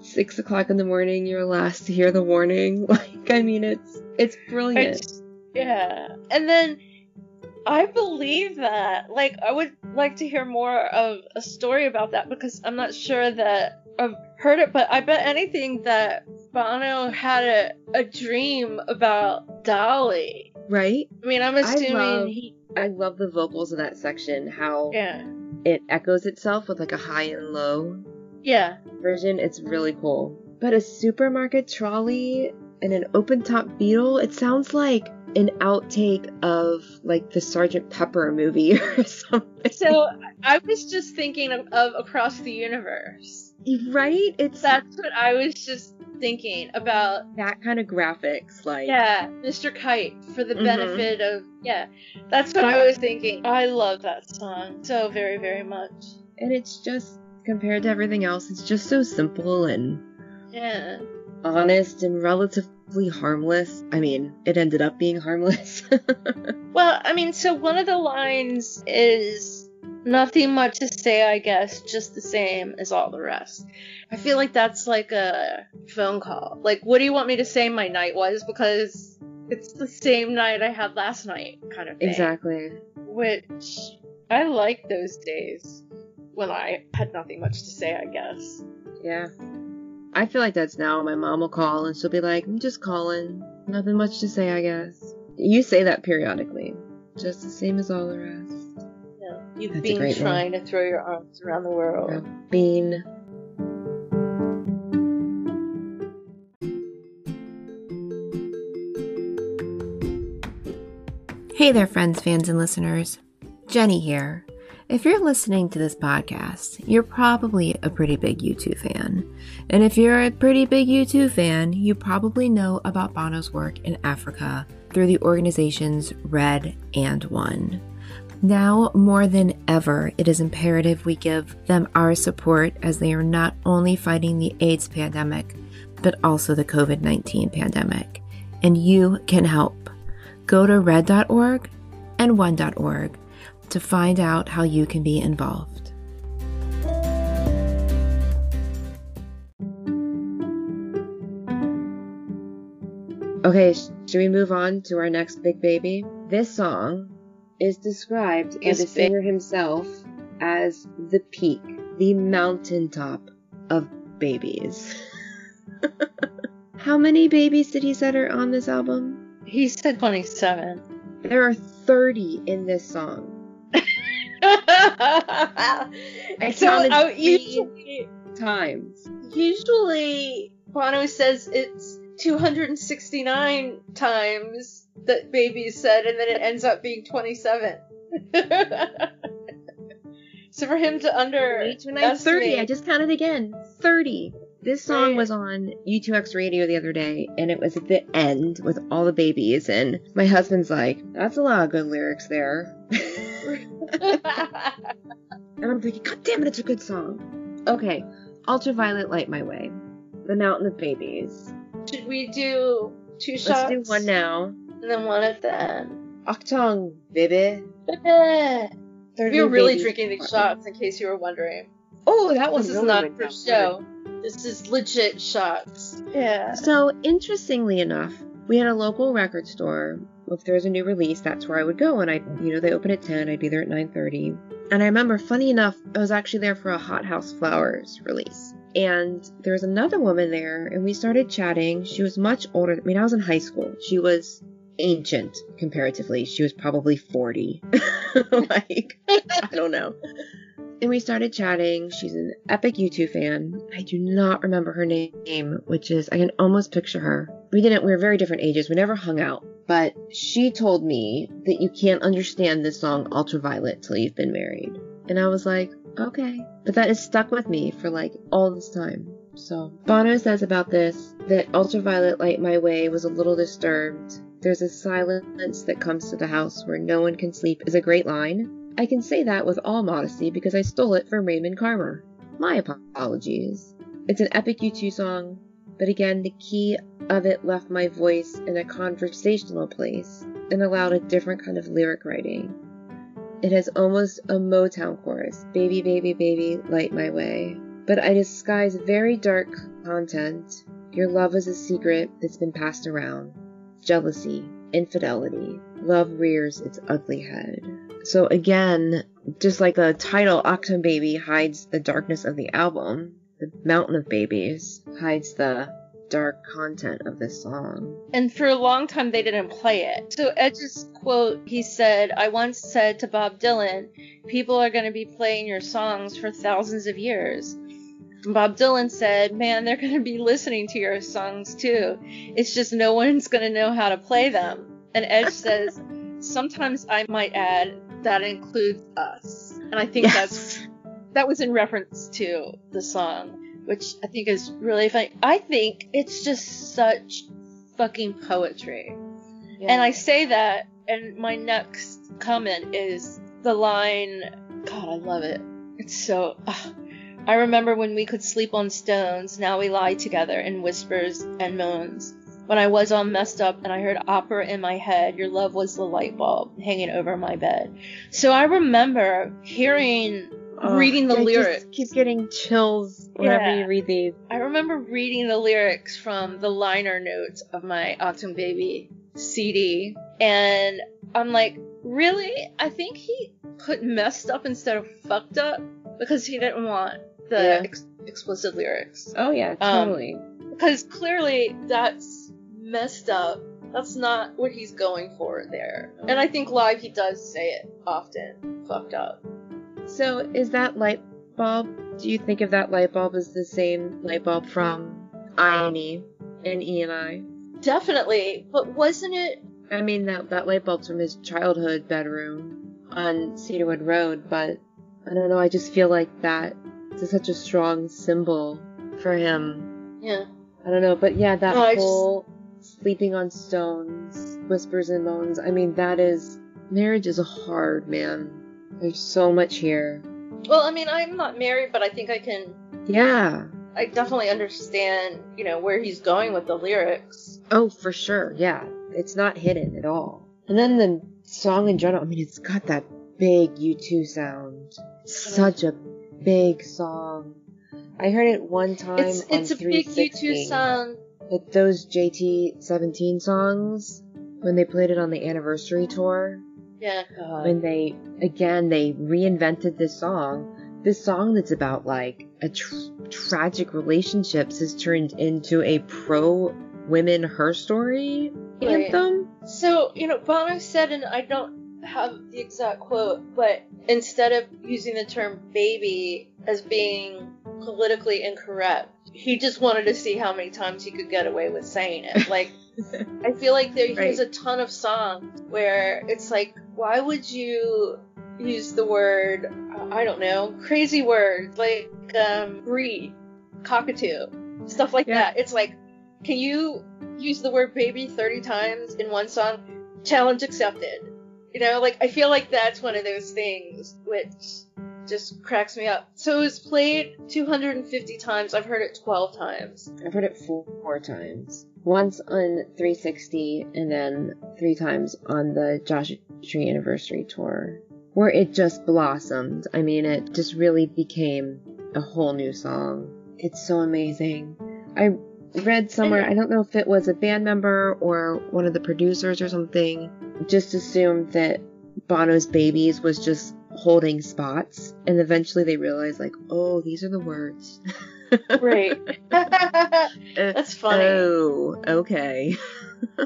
Six o'clock in the morning, you're last to hear the warning. Like, I mean, it's it's brilliant. It's- yeah. And then I believe that. Like, I would like to hear more of a story about that because I'm not sure that I've heard it, but I bet anything that Bono had a, a dream about Dolly. right? I mean, I'm assuming love- he. I love the vocals of that section. How Yeah. it echoes itself with like a high and low Yeah. version. It's really cool. But a supermarket trolley and an open top beetle, it sounds like an outtake of like the Sergeant Pepper movie or something. So I was just thinking of, of Across the Universe. right? It's That's what I was just thinking about that kind of graphics, like Yeah, Mr. Kite for the Mhm. benefit of yeah. That's what I was thinking. I love that song so very very much. and it's just compared to everything else, it's just so simple and Yeah. Honest and relatively harmless. I mean, it ended up being harmless. Well, I mean, so one of the lines is nothing much to say, I guess, just the same as all the rest. I feel like that's like a phone call. Like, what do you want me to say my night was? Because it's the same night I had last night, kind of thing. exactly. Which I like those days when I had nothing much to say, I guess. Yeah. I feel like that's now. My mom will call and she'll be like, I'm just calling. Nothing much to say, I guess. You say that periodically. Just the same as all the rest. You know, you've That's a been great one. trying to throw your arms around the world. Bean. Hey there, friends, fans, and listeners. Jenny here. If you're listening to this podcast, you're probably a pretty big U2 fan. And if you're a pretty big U2 fan, you probably know about Bono's work in Africa through the organizations Red and One. Now more than ever, it is imperative we give them our support as they are not only fighting the AIDS pandemic, but also the COVID 19 pandemic. And you can help. Go to red.org and one.org to find out how you can be involved. Okay, sh- should we move on to our next big baby? This song is described by Is the big. singer himself as the peak, the mountaintop of babies. How many babies did he say are on this album? He said 27. There are 30 in this song. I so three. Oh, usually, Times. usually Bono says it's 269 times that baby said, and then it ends up being 27. so for him to under Wait, when I 30, I just counted again. 30. This song was on U2X radio the other day, and it was at the end with all the babies, and my husband's like, that's a lot of good lyrics there. and I'm thinking, God damn it, it's a good song. Okay, Ultraviolet Light My Way. The Mountain of Babies. Should we do two shots? Let's do one now. And then one at the end. Achtung, baby. we were really drinking these shots in case you were wondering. Oh, that is really not for show. This is legit shots. Yeah. So, interestingly enough, we had a local record store. If there was a new release, that's where I would go. And I, you know, they open at 10. I'd be there at 9:30. And I remember, funny enough, I was actually there for a Hothouse Flowers release. And there was another woman there, and we started chatting. She was much older. I mean, I was in high school. She was ancient comparatively. She was probably 40. like, I don't know. And we started chatting. She's an epic U2 fan. I do not remember her name, which is, I can almost picture her. We didn't, we were very different ages. We never hung out. But she told me that you can't understand this song Ultraviolet till you've been married. And I was like, okay. But that has stuck with me for like all this time. So Bono says about this that Ultraviolet Light My Way was a little disturbed. There's a silence that comes to the house where no one can sleep is a great line. I can say that with all modesty because I stole it from Raymond Carver. My apologies. It's an epic U2 song, but again, the key of it left my voice in a conversational place and allowed a different kind of lyric writing. It has almost a Motown chorus Baby, baby, baby, light my way. But I disguise very dark content. Your love is a secret that's been passed around. Jealousy, infidelity, love rears its ugly head. So again, just like the title, Achtung Baby hides the darkness of the album, the Mountain of Babies hides the dark content of this song. And for a long time, they didn't play it. So Edge's quote, he said, I once said to Bob Dylan, people are going to be playing your songs for thousands of years. Bob Dylan said, man, they're going to be listening to your songs too. It's just no one's going to know how to play them. And Edge says, sometimes I might add, that includes us. And I think Yes. that's, that was in reference to the song which I think is really funny. I think it's just such fucking poetry. And I say that, and my next comment is the line, God, I love it. It's so. ugh. I remember when we could sleep on stones, now we lie together in whispers and moans. When I was all messed up and I heard opera in my head, your love was the light bulb hanging over my bed. So I remember hearing, Oh, reading the I just lyrics. keep getting chills whenever Yeah. you read these. I remember reading the lyrics from the liner notes of my Achtung Baby CD, and I'm like, really? I think he put messed up instead of fucked up because he didn't want the Yeah. ex- explicit lyrics. Oh yeah, Um, totally. Because clearly that's messed up. That's not what he's going for there. And I think live he does say it often. Fucked up. so is that light bulb? Do you think of that light bulb as the same light bulb from I and E and E and I? Definitely. But wasn't it I mean that that light bulb's from his childhood bedroom on Cedarwood Road, but I don't know. I just feel like that is such a strong symbol for him. yeah. I don't know, but yeah, that No, I just- whole sleeping on stones, whispers and moans. I mean, that is marriage is a hard, man. There's so much here. Well, I mean, I'm not married, but I think I can. Yeah. I definitely understand, you know, where he's going with the lyrics. Oh, for sure. Yeah. It's not hidden at all. And then the song in general, I mean, it's got that big U2 sound. Such a big song. I heard it one time It's on it's a big 360. U2 song. Like those JT17 songs when they played it on the anniversary tour. Yeah, God. when they again they reinvented this song this song that's about like a tr- tragic relationships has turned into a pro women her story Right. anthem So, you know, Bono said, and I don't have the exact quote, but instead of using the term baby as being politically incorrect, he just wanted to see how many times he could get away with saying it. Like, I feel like there, Right. there's a ton of songs where it's like, why would you use the word, I don't know, crazy words like um, breed, cockatoo, stuff like Yeah. that. It's like, can you use the word baby 30 times in one song? Challenge accepted. You know, like, I feel like that's one of those things which just cracks me up. So it was played 250 times. I've heard it 12 times. I've heard it four, four times. Once on 360 and then three times on the Joshua Tree anniversary tour, where it just blossomed. I mean, it just really became a whole new song. It's so amazing. I read somewhere, I don't know if it was a band member or one of the producers or something, just assumed that Bono's Babies was just holding spots, and eventually they realized, like, oh, these are the words. Right. That's funny. Oh, okay.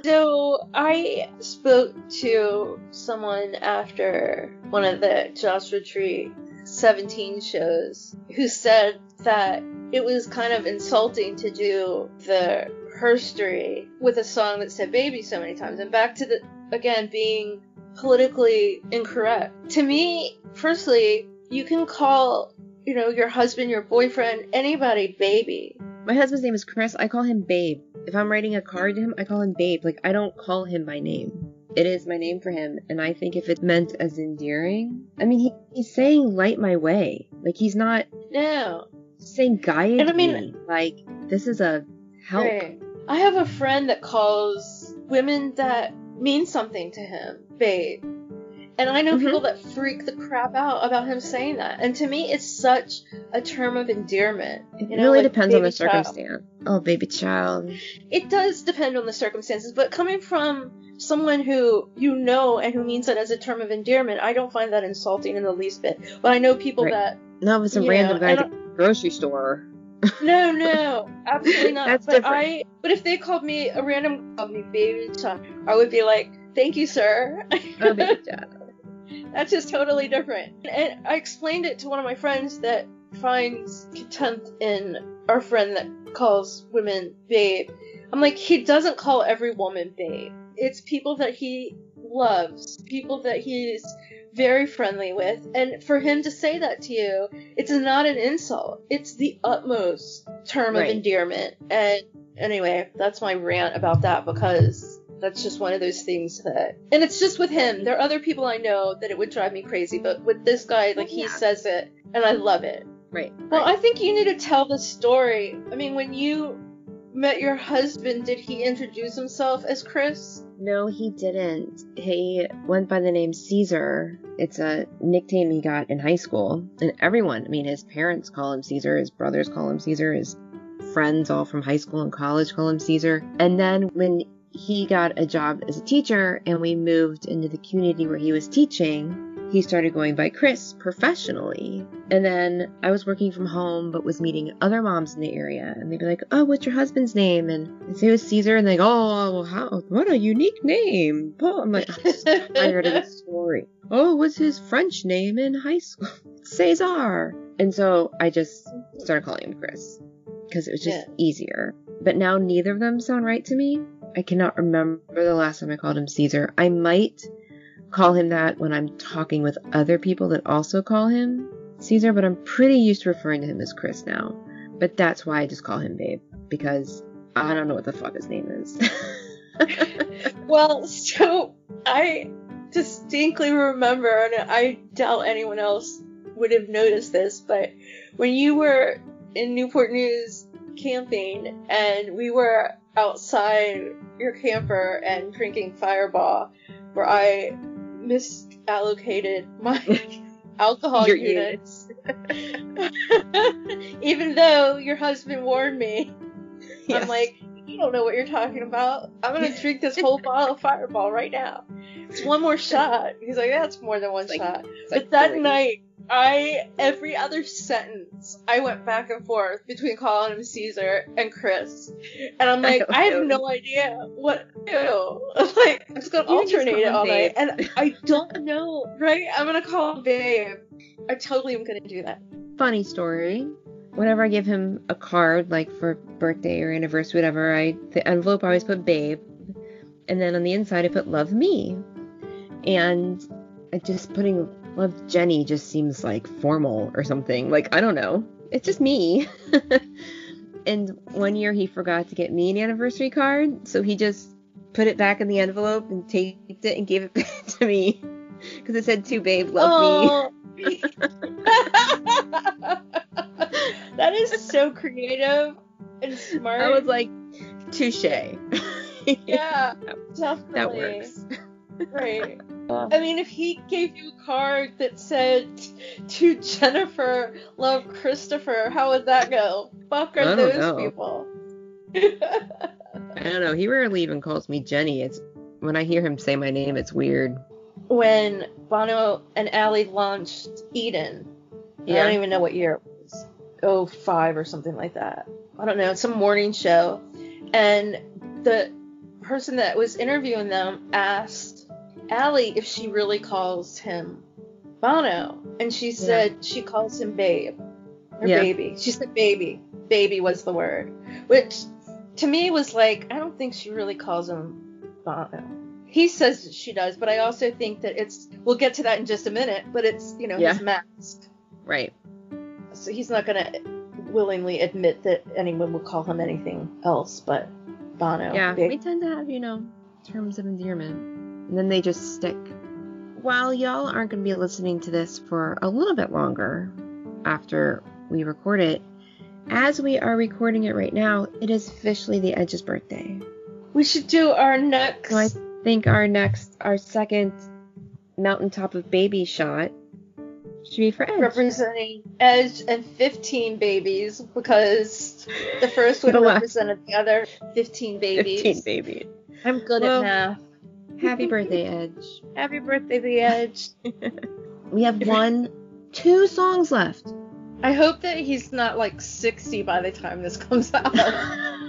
So I spoke to someone after one of the Joshua Tree 17 shows who said that it was kind of insulting to do the herstory with a song that said baby so many times. And back to the, again, being politically incorrect. To me, firstly, you can call, you know, your husband, your boyfriend, anybody baby. My husband's name is Chris. I call him Babe. If I'm writing a card to him, I call him Babe. Like, I don't call him by name. It is my name for him, and I think if it's meant as endearing, I mean, he, he's saying light my way. Like, he's not No. saying guide And I mean- me. Like, this is a help. Right. I have a friend that calls women that mean something to him babe. And I know Mhm. people that freak the crap out about him saying that. And to me, it's such a term of endearment. It know, really like depends on the child. circumstance. Oh, baby child. It does depend on the circumstances, but coming from someone who you know and who means it as a term of endearment, I don't find that insulting in the least bit. But I know people Right. that No, it's a random know, guy at the grocery store. no, no, absolutely not. That's but different. I, but if they called me a random called me baby child, I would be like, "Thank you, sir." Oh, baby child. That's just totally different. And I explained it to one of my friends that finds contempt in our friend that calls women babe. I'm like, he doesn't call every woman babe. It's people that he loves, people that he's very friendly with. And for him to say that to you, it's not an insult. It's the utmost term Right. of endearment. And anyway, that's my rant about that because that's just one of those things that and it's just with him there are other people i know that it would drive me crazy but with this guy like he Yeah. says it and i love it Right. well right. i think you need to tell the story i mean when you met your husband did he introduce himself as chris No, he didn't. He went by the name Caesar. It's a nickname he got in high school. And everyone, I mean, his parents call him Caesar, his brothers call him Caesar, his friends all from high school and college call him Caesar. And then when he got a job as a teacher and we moved into the community where he was teaching, he started going by Chris professionally. And then I was working from home but was meeting other moms in the area and they'd be like, Oh, what's your husband's name? And I'd say it was Caesar and they go, Oh, well, how what a unique name. Oh, I'm like, I'm just tired of the story. Oh, what's his French name in high school? Cesar. And so I just started calling him Chris. Because it was just Yeah. easier. But now neither of them sound right to me. I cannot remember the last time I called him Caesar. I might call him that when I'm talking with other people that also call him Caesar, but I'm pretty used to referring to him as Chris now. But that's why I just call him Babe, because I don't know what the fuck his name is. well so i distinctly remember and i doubt anyone else would have noticed this but when you were in newport news camping and we were outside your camper and drinking fireball where i misallocated my alcohol Your units even though your husband warned me Yes. I'm like, you don't know what you're talking about. I'm gonna drink this whole bottle of Fireball right now. It's one more shot. He's like, that's more than one like- shot. It's But like that night, I every other sentence I went back and forth between calling him Caesar and Chris, and I'm like, I, have no idea what to do. like, I'm just gonna You alternate it all night, and I don't know. Right? I'm gonna call him Babe. I totally am gonna do that. funny story. Whenever I give him a card, like for birthday or anniversary, whatever, I the envelope I always put babe, and then on the inside I put love me, and I just putting love Jenny just seems like formal or something. Like I don't know, it's just me. and one year he forgot to get me an anniversary card, so he just put it back in the envelope and taped it and gave it back to me. Because it said "To Babe, Love Me." That is so creative and smart. I was like, "Touche." yeah, definitely. that works. Right. I mean, if he gave you a card that said to Jennifer, love Christopher, how would that go? Fuck are those know. people? I don't know. He rarely even calls me Jenny. It's when I hear him say my name, it's weird. when Bono and Ali launched Edun, I don't even know what year it was. Oh five or something like that. I don't know. It's some morning show, and the person that was interviewing them asked Ali if she really calls him Bono, and she said she calls him Babe or Yeah. Baby. She said Baby. Baby was the word, which to me was like I don't think she really calls him Bono. He says she does, but I also think that it's. We'll get to that in just a minute, but it's you know Yeah. his mask, Right. so he's not gonna willingly admit that anyone would call him anything else but Bono. Yeah. Big- We tend to have, you know, terms of endearment, and then they just stick. While y'all aren't going to be listening to this for a little bit longer after we record it, as we are recording it right now, it is officially the Edge's birthday. We should do our next. So I think our next, our second mountaintop of baby shot should be for Edge. representing Edge and 15 babies because the first one The last- represented the other 15 babies. 15 babies. I'm good Well- at math. Happy birthday, Edge. Happy birthday, The Edge. We have one, two songs left. I hope that he's not like 60 by the time this comes out.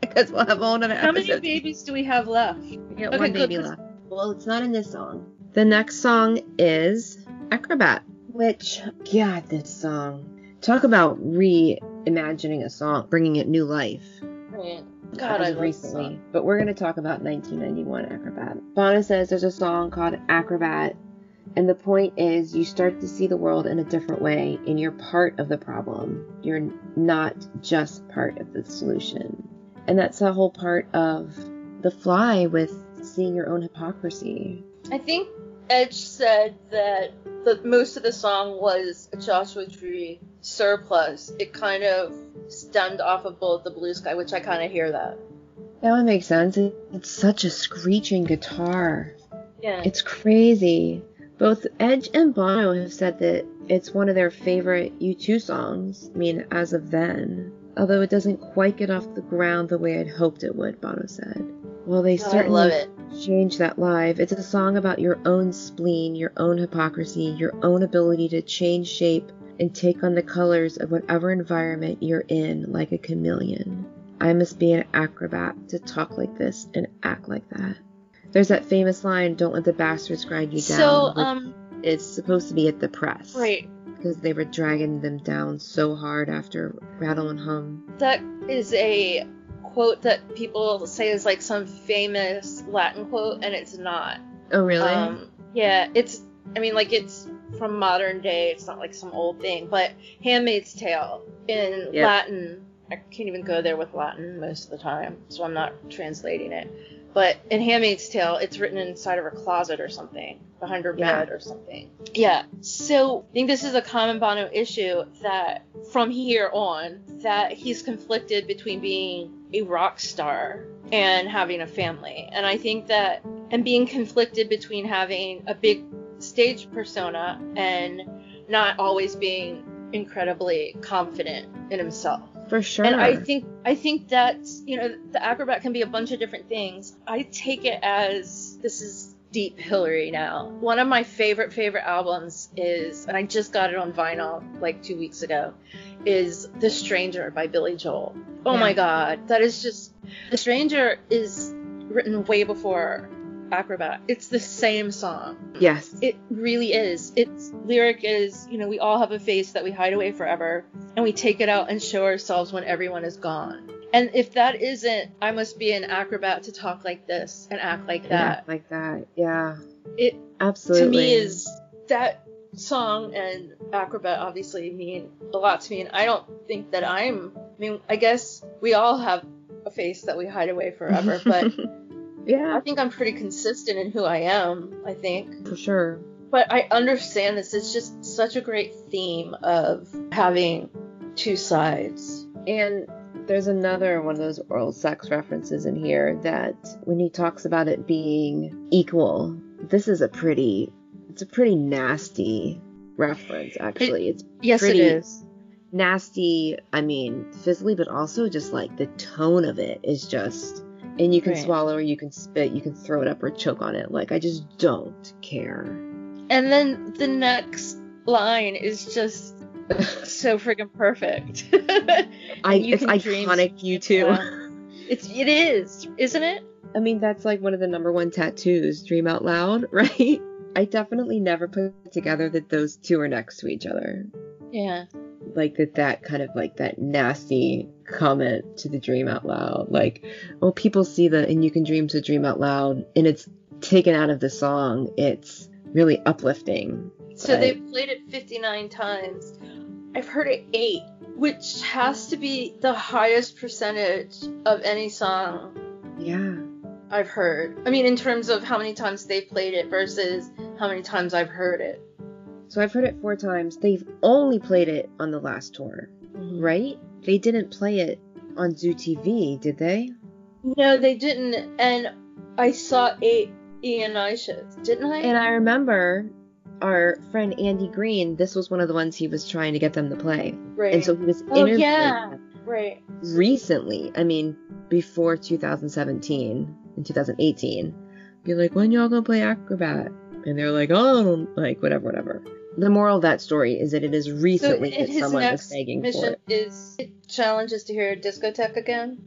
Because we'll have all another How many babies do we have left? We got Okay, one good, left. Well, it's not in this song. The next song is Acrobat, which, God, this song. Talk about reimagining a song, bringing it new life. Right. God, I recently. But we're going to talk about 1991 Acrobat. Bono says there's a song called Acrobat, and the point is you start to see the world in a different way, and you're part of the problem. You're not just part of the solution. And that's the whole part of The Fly with seeing your own hypocrisy. I think Edge said that the most of the song was a Joshua Tree surplus. It kind of stemmed off of both the Blue Sky, which I kind of hear that. That would make sense. It's such a screeching guitar. Yeah. It's crazy. Both Edge and Bono have said that it's one of their favorite U2 songs. I mean, as of then. Although it doesn't quite get off the ground the way I'd hoped it would, Bono said. Well, they Oh, I certainly changed that live. It's a song about your own spleen, your own hypocrisy, your own ability to change shape and take on the colors of whatever environment you're in like a chameleon. I must be an acrobat to talk like this and act like that. There's that famous line, don't let the bastards grind you down. So, um, it's supposed to be at the press. right. Because they were dragging them down so hard after Rattle and Hum. That is a quote that people say is like some famous Latin quote, and it's not. Oh, really? Um, yeah, it's. I mean, like it's from modern day. It's not like some old thing. But *Handmaid's Tale* in Yep. Latin. I can't even go there with Latin most of the time, so I'm not translating it. But in *Handmaid's Tale*, it's written inside of her closet or something, behind her Yeah. bed or something. Yeah. So I think this is a common Bono issue that from here on, that he's conflicted between being a rock star and having a family. And I think that and being conflicted between having a big stage persona and not always being incredibly confident in himself. For sure. And I think I think that's you know the acrobat can be a bunch of different things. I take it as this is deep Hillary now. One of my favorite favorite albums is and I just got it on vinyl like 2 weeks ago is The Stranger by Billy Joel. Oh Yeah. my god, that is just The Stranger is written way before Acrobat. It's the same song. Yes. It really is. Its lyric is, you know, we all have a face that we hide away forever, and we take it out and show ourselves when everyone is gone. And if that isn't, I must be an acrobat to talk like this and act like that. like that. Yeah. It Absolutely. to me is that song and acrobat obviously mean a lot to me, and I don't think that I'm. I mean, I guess we all have a face that we hide away forever, but Yeah, I think I'm pretty consistent in who I am, I think. for sure. But I understand this. It's just such a great theme of having two sides. And there's another one of those oral sex references in here that when he talks about it being equal, this is a pretty it's a pretty nasty reference actually. it's Yes, Pretty- it is. nasty, I mean, physically but also just like the tone of it is just and you can Right. swallow or you can spit, you can throw it up or choke on it. Like I just don't care. And then the next line is just so freaking perfect. I You it's iconic U2. It's it is, isn't it? I mean, that's like one of the number one tattoos, Dream Out Loud, right? I definitely never put together that those two are next to each other. Yeah. Like that, that kind of like that nasty comment to the Dream Out Loud. Like, oh, people see the and you can dream to dream out loud, and it's taken out of the song. It's really uplifting. So But- they played it 59 times. I've heard it eight, which has to be the highest percentage of any song Yeah. I've heard. I mean, in terms of how many times they've played it versus how many times I've heard it. So I've heard it four times. They've only played it on the last tour, mm-hmm. right? They didn't play it on Zoo TV, did they? No, they didn't. And I saw eight ENI shows, didn't I? And I remember our friend Andy Green, this was one of the ones he was trying to get them to play. right. And so he was Oh, interviewing yeah. right. recently, I mean, before 2017 and 2018, be like, when y'all gonna play Acrobat? And they're like, oh, like, whatever, whatever. The moral of that story is that it is So recently that someone next begging for mission it. is challenges to hear discotheque again.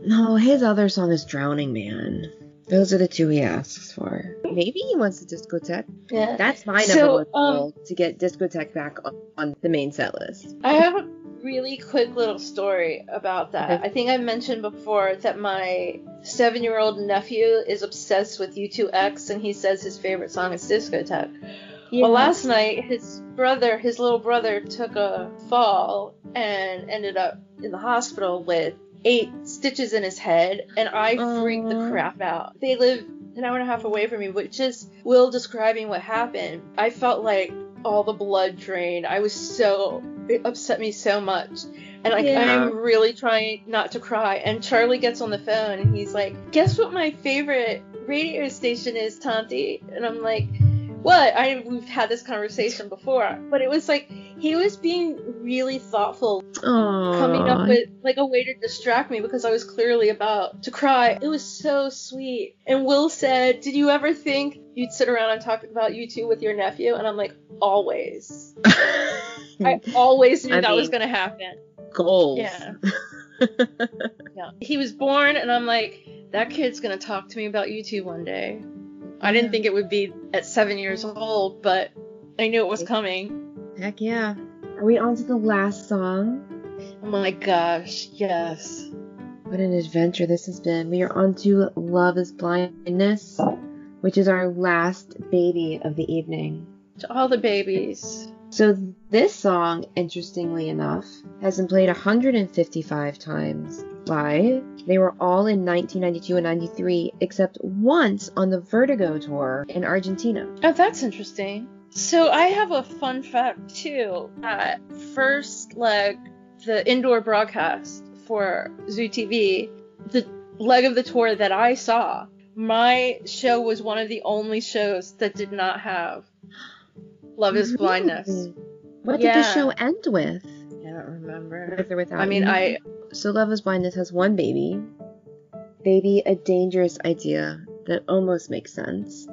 No, his other song is Drowning Man. Those are the two he asks for. Maybe he wants a discotheque. Yeah. That's my So, number one um, goal to get discotheque back on, on the main set list. I have a really quick little story about that. Okay. I think I mentioned before that my seven year old nephew is obsessed with U2X and he says his favorite song is Discotheque. Well, last night his brother, his little brother, took a fall and ended up in the hospital with eight stitches in his head, and I freaked the crap out. They live an hour and a half away from me, but just Will describing what happened, I felt like all the blood drained. I was so it upset me so much. And like Yeah. I'm really trying not to cry. And Charlie gets on the phone and he's like, "Guess what my favorite radio station is, Tanti?" And I'm like, "What?" I we've had this conversation before, but it was like he was being really thoughtful, Aww. coming up with like a way to distract me because I was clearly about to cry. It was so sweet. And Will said, "Did you ever think you'd sit around and talk about U2 with your nephew?" And I'm like, "Always." I always knew I that was going to happen. goals. Yeah. Yeah. He was born, and I'm like, that kid's gonna talk to me about U2 one day. I didn't think it would be at seven years old, but I knew it was coming. Heck yeah. Are we on to the last song? Oh my gosh, yes. What an adventure this has been. We are on to Love is Blindness, which is our last baby of the evening. To all the babies. So this song, interestingly enough, has been played 155 times live. They were all in 1992 and 93, except once on the Vertigo tour in Argentina. Oh, that's interesting. So I have a fun fact too. At first leg, the indoor broadcast for Zoo TV, the leg of the tour that I saw, my show was one of the only shows that did not have Love is Blindness. Really? What did the show end with? I don't remember. With or without I mean, you? I So Love is Blindness has one baby. Baby, a dangerous idea that almost makes sense.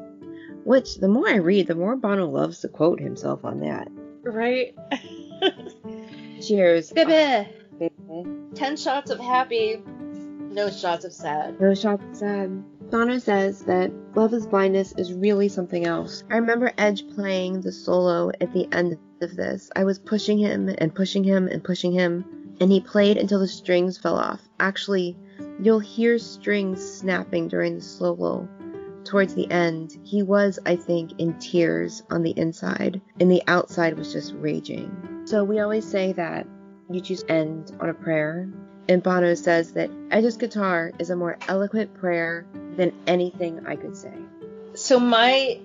Which, the more I read, the more Bono loves to quote himself on that. right. Cheers. Baby, Baby. ten shots of happy, no shots of sad. No shots of sad. Bono says that Love is Blindness is really something else. I remember Edge playing the solo at the end of this. I was pushing him and pushing him and pushing him, and he played until the strings fell off. Actually, you'll hear strings snapping during the solo. Towards the end, he was, I think, in tears on the inside, and the outside was just raging. So we always say that you choose end on a prayer, and Bono says that Edge's guitar is a more eloquent prayer than anything I could say. So my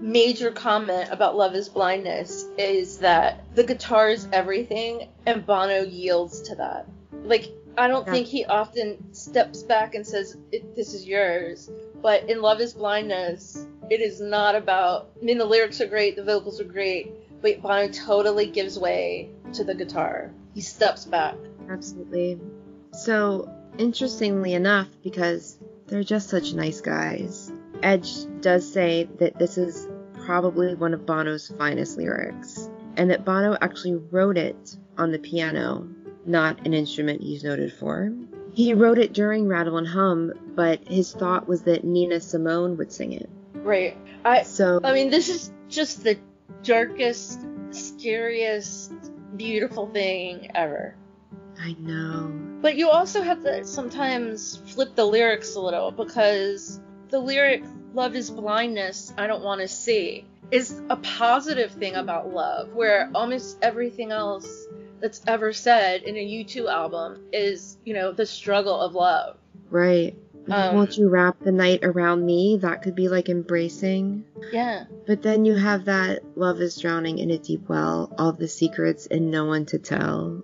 major comment about Love is Blindness is that the guitar is everything and Bono yields to that. Like I don't Yeah. think he often steps back and says this is yours, but in Love is Blindness it is not about I mean the lyrics are great, the vocals are great, but Bono totally gives way to the guitar. He steps back. Absolutely. So, interestingly enough, because they're just such nice guys, Edge does say that this is probably one of Bono's finest lyrics, and that Bono actually wrote it on the piano, not an instrument he's noted for. He wrote it during Rattle and Hum, but his thought was that Nina Simone would sing it. Right. I So, I mean, this is just the darkest, scariest, beautiful thing ever. I know. But you also have to sometimes flip the lyrics a little because the lyric "Love is blindness, I don't want to see" is a positive thing about love, where almost everything else that's ever said in a U2 album is, you know, the struggle of love. Right. Um, Won't you wrap the night around me? That could be like embracing. Yeah. But then you have that love is drowning in a deep well, all the secrets and no one to tell.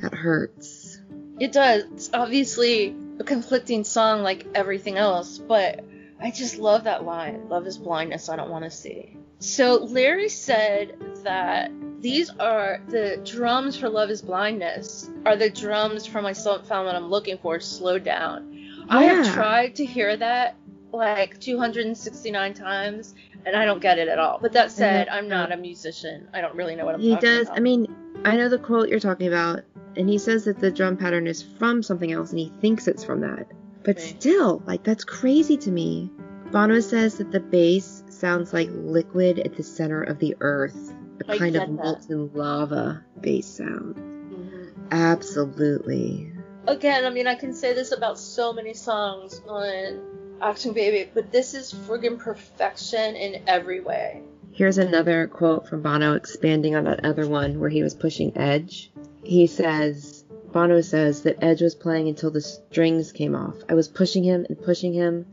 That hurts. It does. It's obviously a conflicting song like everything else, but I just love that line. Love is blindness, I don't want to see. So Larry said that these are the drums for Love is Blindness are the drums from my Haven't Found What I'm Looking For, Slow Down. I have tried to hear that like 269 times and I don't get it at all. But that said, I'm not a musician. I don't really know what I'm He does. about. I mean, I know the quote you're talking about, and he says that the drum pattern is from something else, and he thinks it's from that. But Okay. still, like, that's crazy to me. Bono says that the bass sounds like liquid at the center of the earth, a I kind of that. molten lava bass sound. Mhm. Absolutely. again, I mean, I can say this about so many songs on Achtung Baby, but this is friggin' perfection in every way. Here's another quote from Bono expanding on that other one where he was pushing Edge. He says, Bono says that Edge was playing until the strings came off. I was pushing him and pushing him.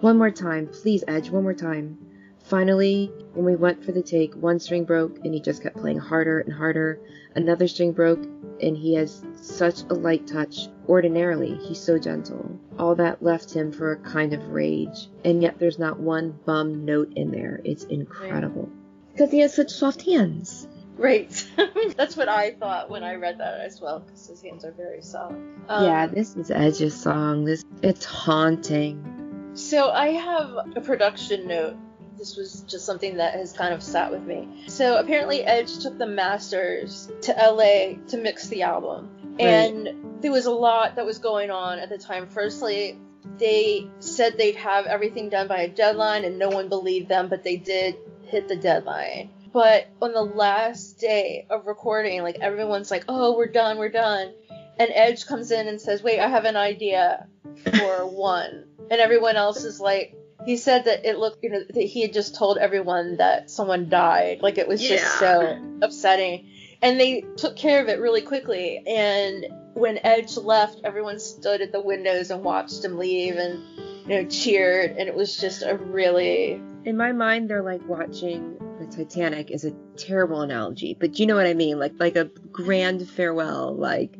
One more time, please, Edge, one more time. Finally, when we went for the take, one string broke and he just kept playing harder and harder. Another string broke and he has such a light touch. Ordinarily, he's so gentle. All that left him for a kind of rage, and yet there's not one bum note in there. It's incredible. Because he has such soft hands. Right. That's what I thought when I read that as well, because his hands are very soft. Um, yeah, this is Edge's song. This it's haunting. So I have a production note. This was just something that has kind of sat with me. So apparently Edge took the masters to LA to mix the album. Right. And there was a lot that was going on at the time. Firstly, they said they'd have everything done by a deadline and no one believed them, but they did hit the deadline. But on the last day of recording, like everyone's like, "Oh, we're done, we're done." And Edge comes in and says, "Wait, I have an idea for one." And everyone else is like, he said that it looked, you know, that he had just told everyone that someone died. Like it was just so upsetting. And they took care of it really quickly. And when Edge left, everyone stood at the windows and watched him leave and, you know, cheered. And it was just a really, In my mind, they're like watching the Titanic is a terrible analogy, but you know what I mean? Like like a grand farewell. Like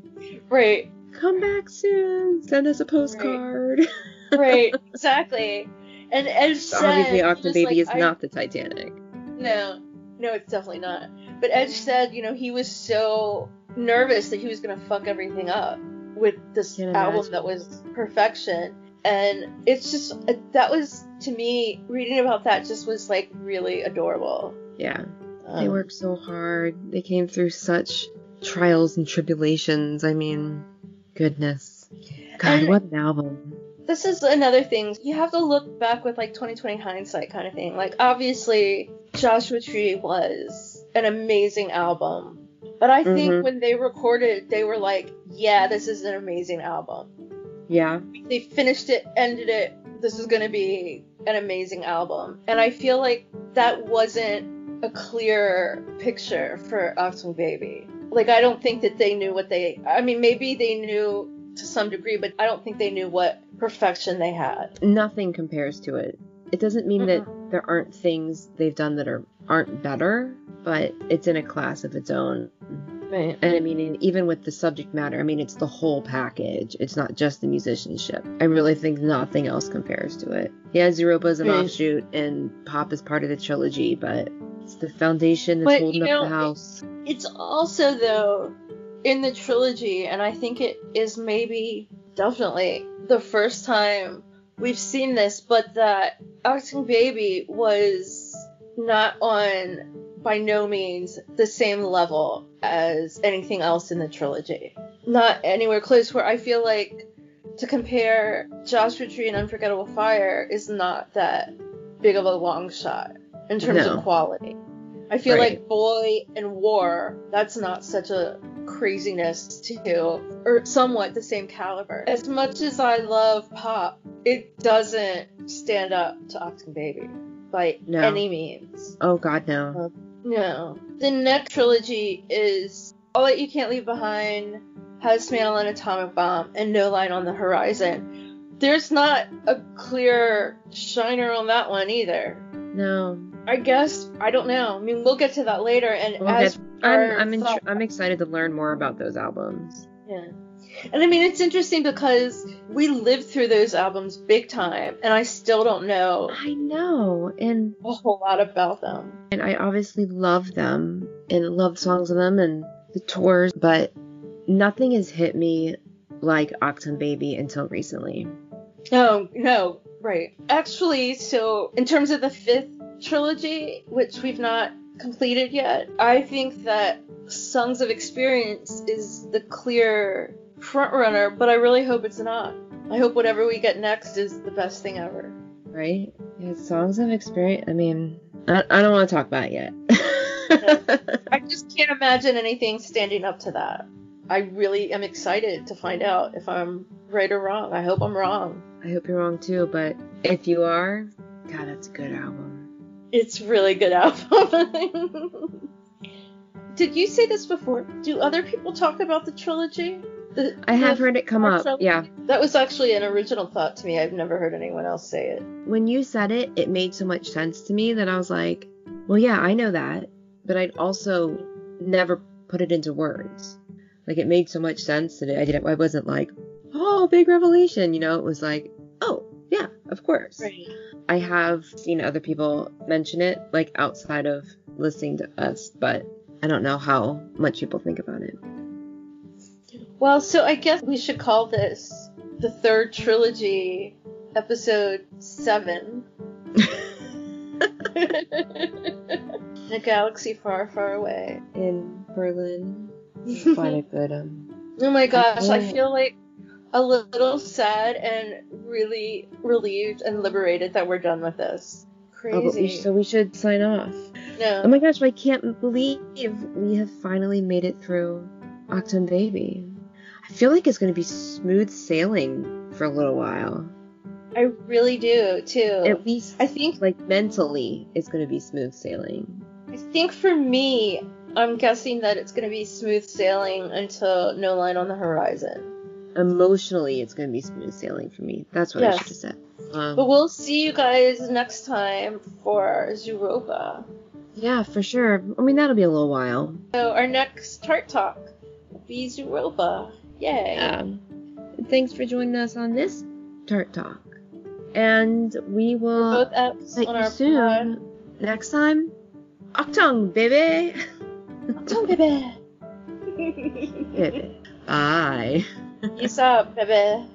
right, come back soon. Send us a postcard. right, exactly. And Edge said, Obviously, was Baby like, is "I- not the Titanic. No, no, it's definitely not. But Edge said, you know, he was so nervous that he was gonna fuck everything up with this album that was perfection. And it's just that was to me reading about that just was like really adorable. Yeah. They Um, worked so hard. They came through such trials and tribulations. I mean, goodness. God, what an album. this is another thing you have to look back with like 2020 hindsight kind of thing like obviously joshua tree was an amazing album but i think Mhm. when they recorded they were like yeah this is an amazing album Yeah. they finished it ended it this is going to be an amazing album and i feel like that wasn't a clear picture for Achtung baby like i don't think that they knew what they i mean maybe they knew to some degree, but I don't think they knew what perfection they had. Nothing compares to it. It doesn't mean that there aren't things they've done that are aren't better, but it's in a class of its own. Right. And I mean, and even with the subject matter, I mean, it's the whole package. It's not just the musicianship. I really think nothing else compares to it. Yeah, Zooropa is an Right. offshoot, and Pop is part of the trilogy, but it's the foundation that's But, holding you up the house. It's also though in the trilogy, and I think it is maybe definitely the first time we've seen this, but that Achtung Baby was not on by no means the same level as anything else in the trilogy. Not anywhere close where I feel like to compare Joshua Tree and Unforgettable Fire is not that big of a long shot in terms No. of quality. I feel Right. like Boy and War, that's not such a craziness to, or somewhat the same caliber. As much as I love pop, it doesn't stand up to Achtung Baby by No. any means. Oh God, no. Um, No. The next trilogy is All That You Can't Leave Behind, House Mantle and Atomic Bomb, and No Line on the Horizon. There's not a clear shiner on that one either. No. I guess I don't know. I mean, we'll get to that later. And We'll as get- I'm I'm, in, thought- I'm excited to learn more about those albums. yeah. And I mean, it's interesting because we lived through those albums big time, and I still don't know I know, and a whole lot about them. and I obviously love them and love songs of them and the tours, but nothing has hit me like Achtung Baby until recently. No, no, right. Actually, so in terms of the fifth trilogy, which we've not completed yet, I think that Songs of Experience is the clear front runner, but I really hope it's not. I hope whatever we get next is the best thing ever. Right? Yeah, songs of experience. I mean, I, I don't want to talk about it yet. I just can't imagine anything standing up to that. I really am excited to find out if I'm right or wrong. I hope I'm wrong. I hope you're wrong too, but if you are, God, that's a good album. It's really good album. Did you say this before? Do other people talk about the trilogy? The- I have heard it come up. trilogy? Yeah. That was actually an original thought to me. I've never heard anyone else say it. When you said it, it made so much sense to me that I was like, well, yeah, I know that, but I'd also never put it into words. Like it made so much sense that I didn't. I wasn't like, oh, big revelation. You know, it was like, oh, yeah, of course. Right. I have seen other people mention it, like outside of listening to us, but I don't know how much people think about it. Well, so I guess we should call this the third trilogy, episode seven. In a galaxy far, far away. In Berlin, quite a good um. Oh my gosh, I Oh. feel like a little sad and really relieved and liberated that we're done with this. Oh, Crazy. so we should sign off. no. Oh my gosh, I can't believe we have finally made it through Achtung Baby. I feel like it's going to be smooth sailing for a little while. I really do too. At least, I think like mentally, it's going to be smooth sailing. I think for me, I'm guessing that it's going to be smooth sailing until no line on the horizon. Emotionally, it's going to be smooth sailing for me. That's what I should have said. Um, But we'll see you guys next time for Zooropa. yeah, for sure. I mean, that'll be a little while. So our next Tart Talk will be Zooropa. Yay. Um, thanks for joining us on this Tart Talk. And we will see you soon. pod. Next time, Achtung, baby. Don't baby. baby. Bye. Peace out, baby.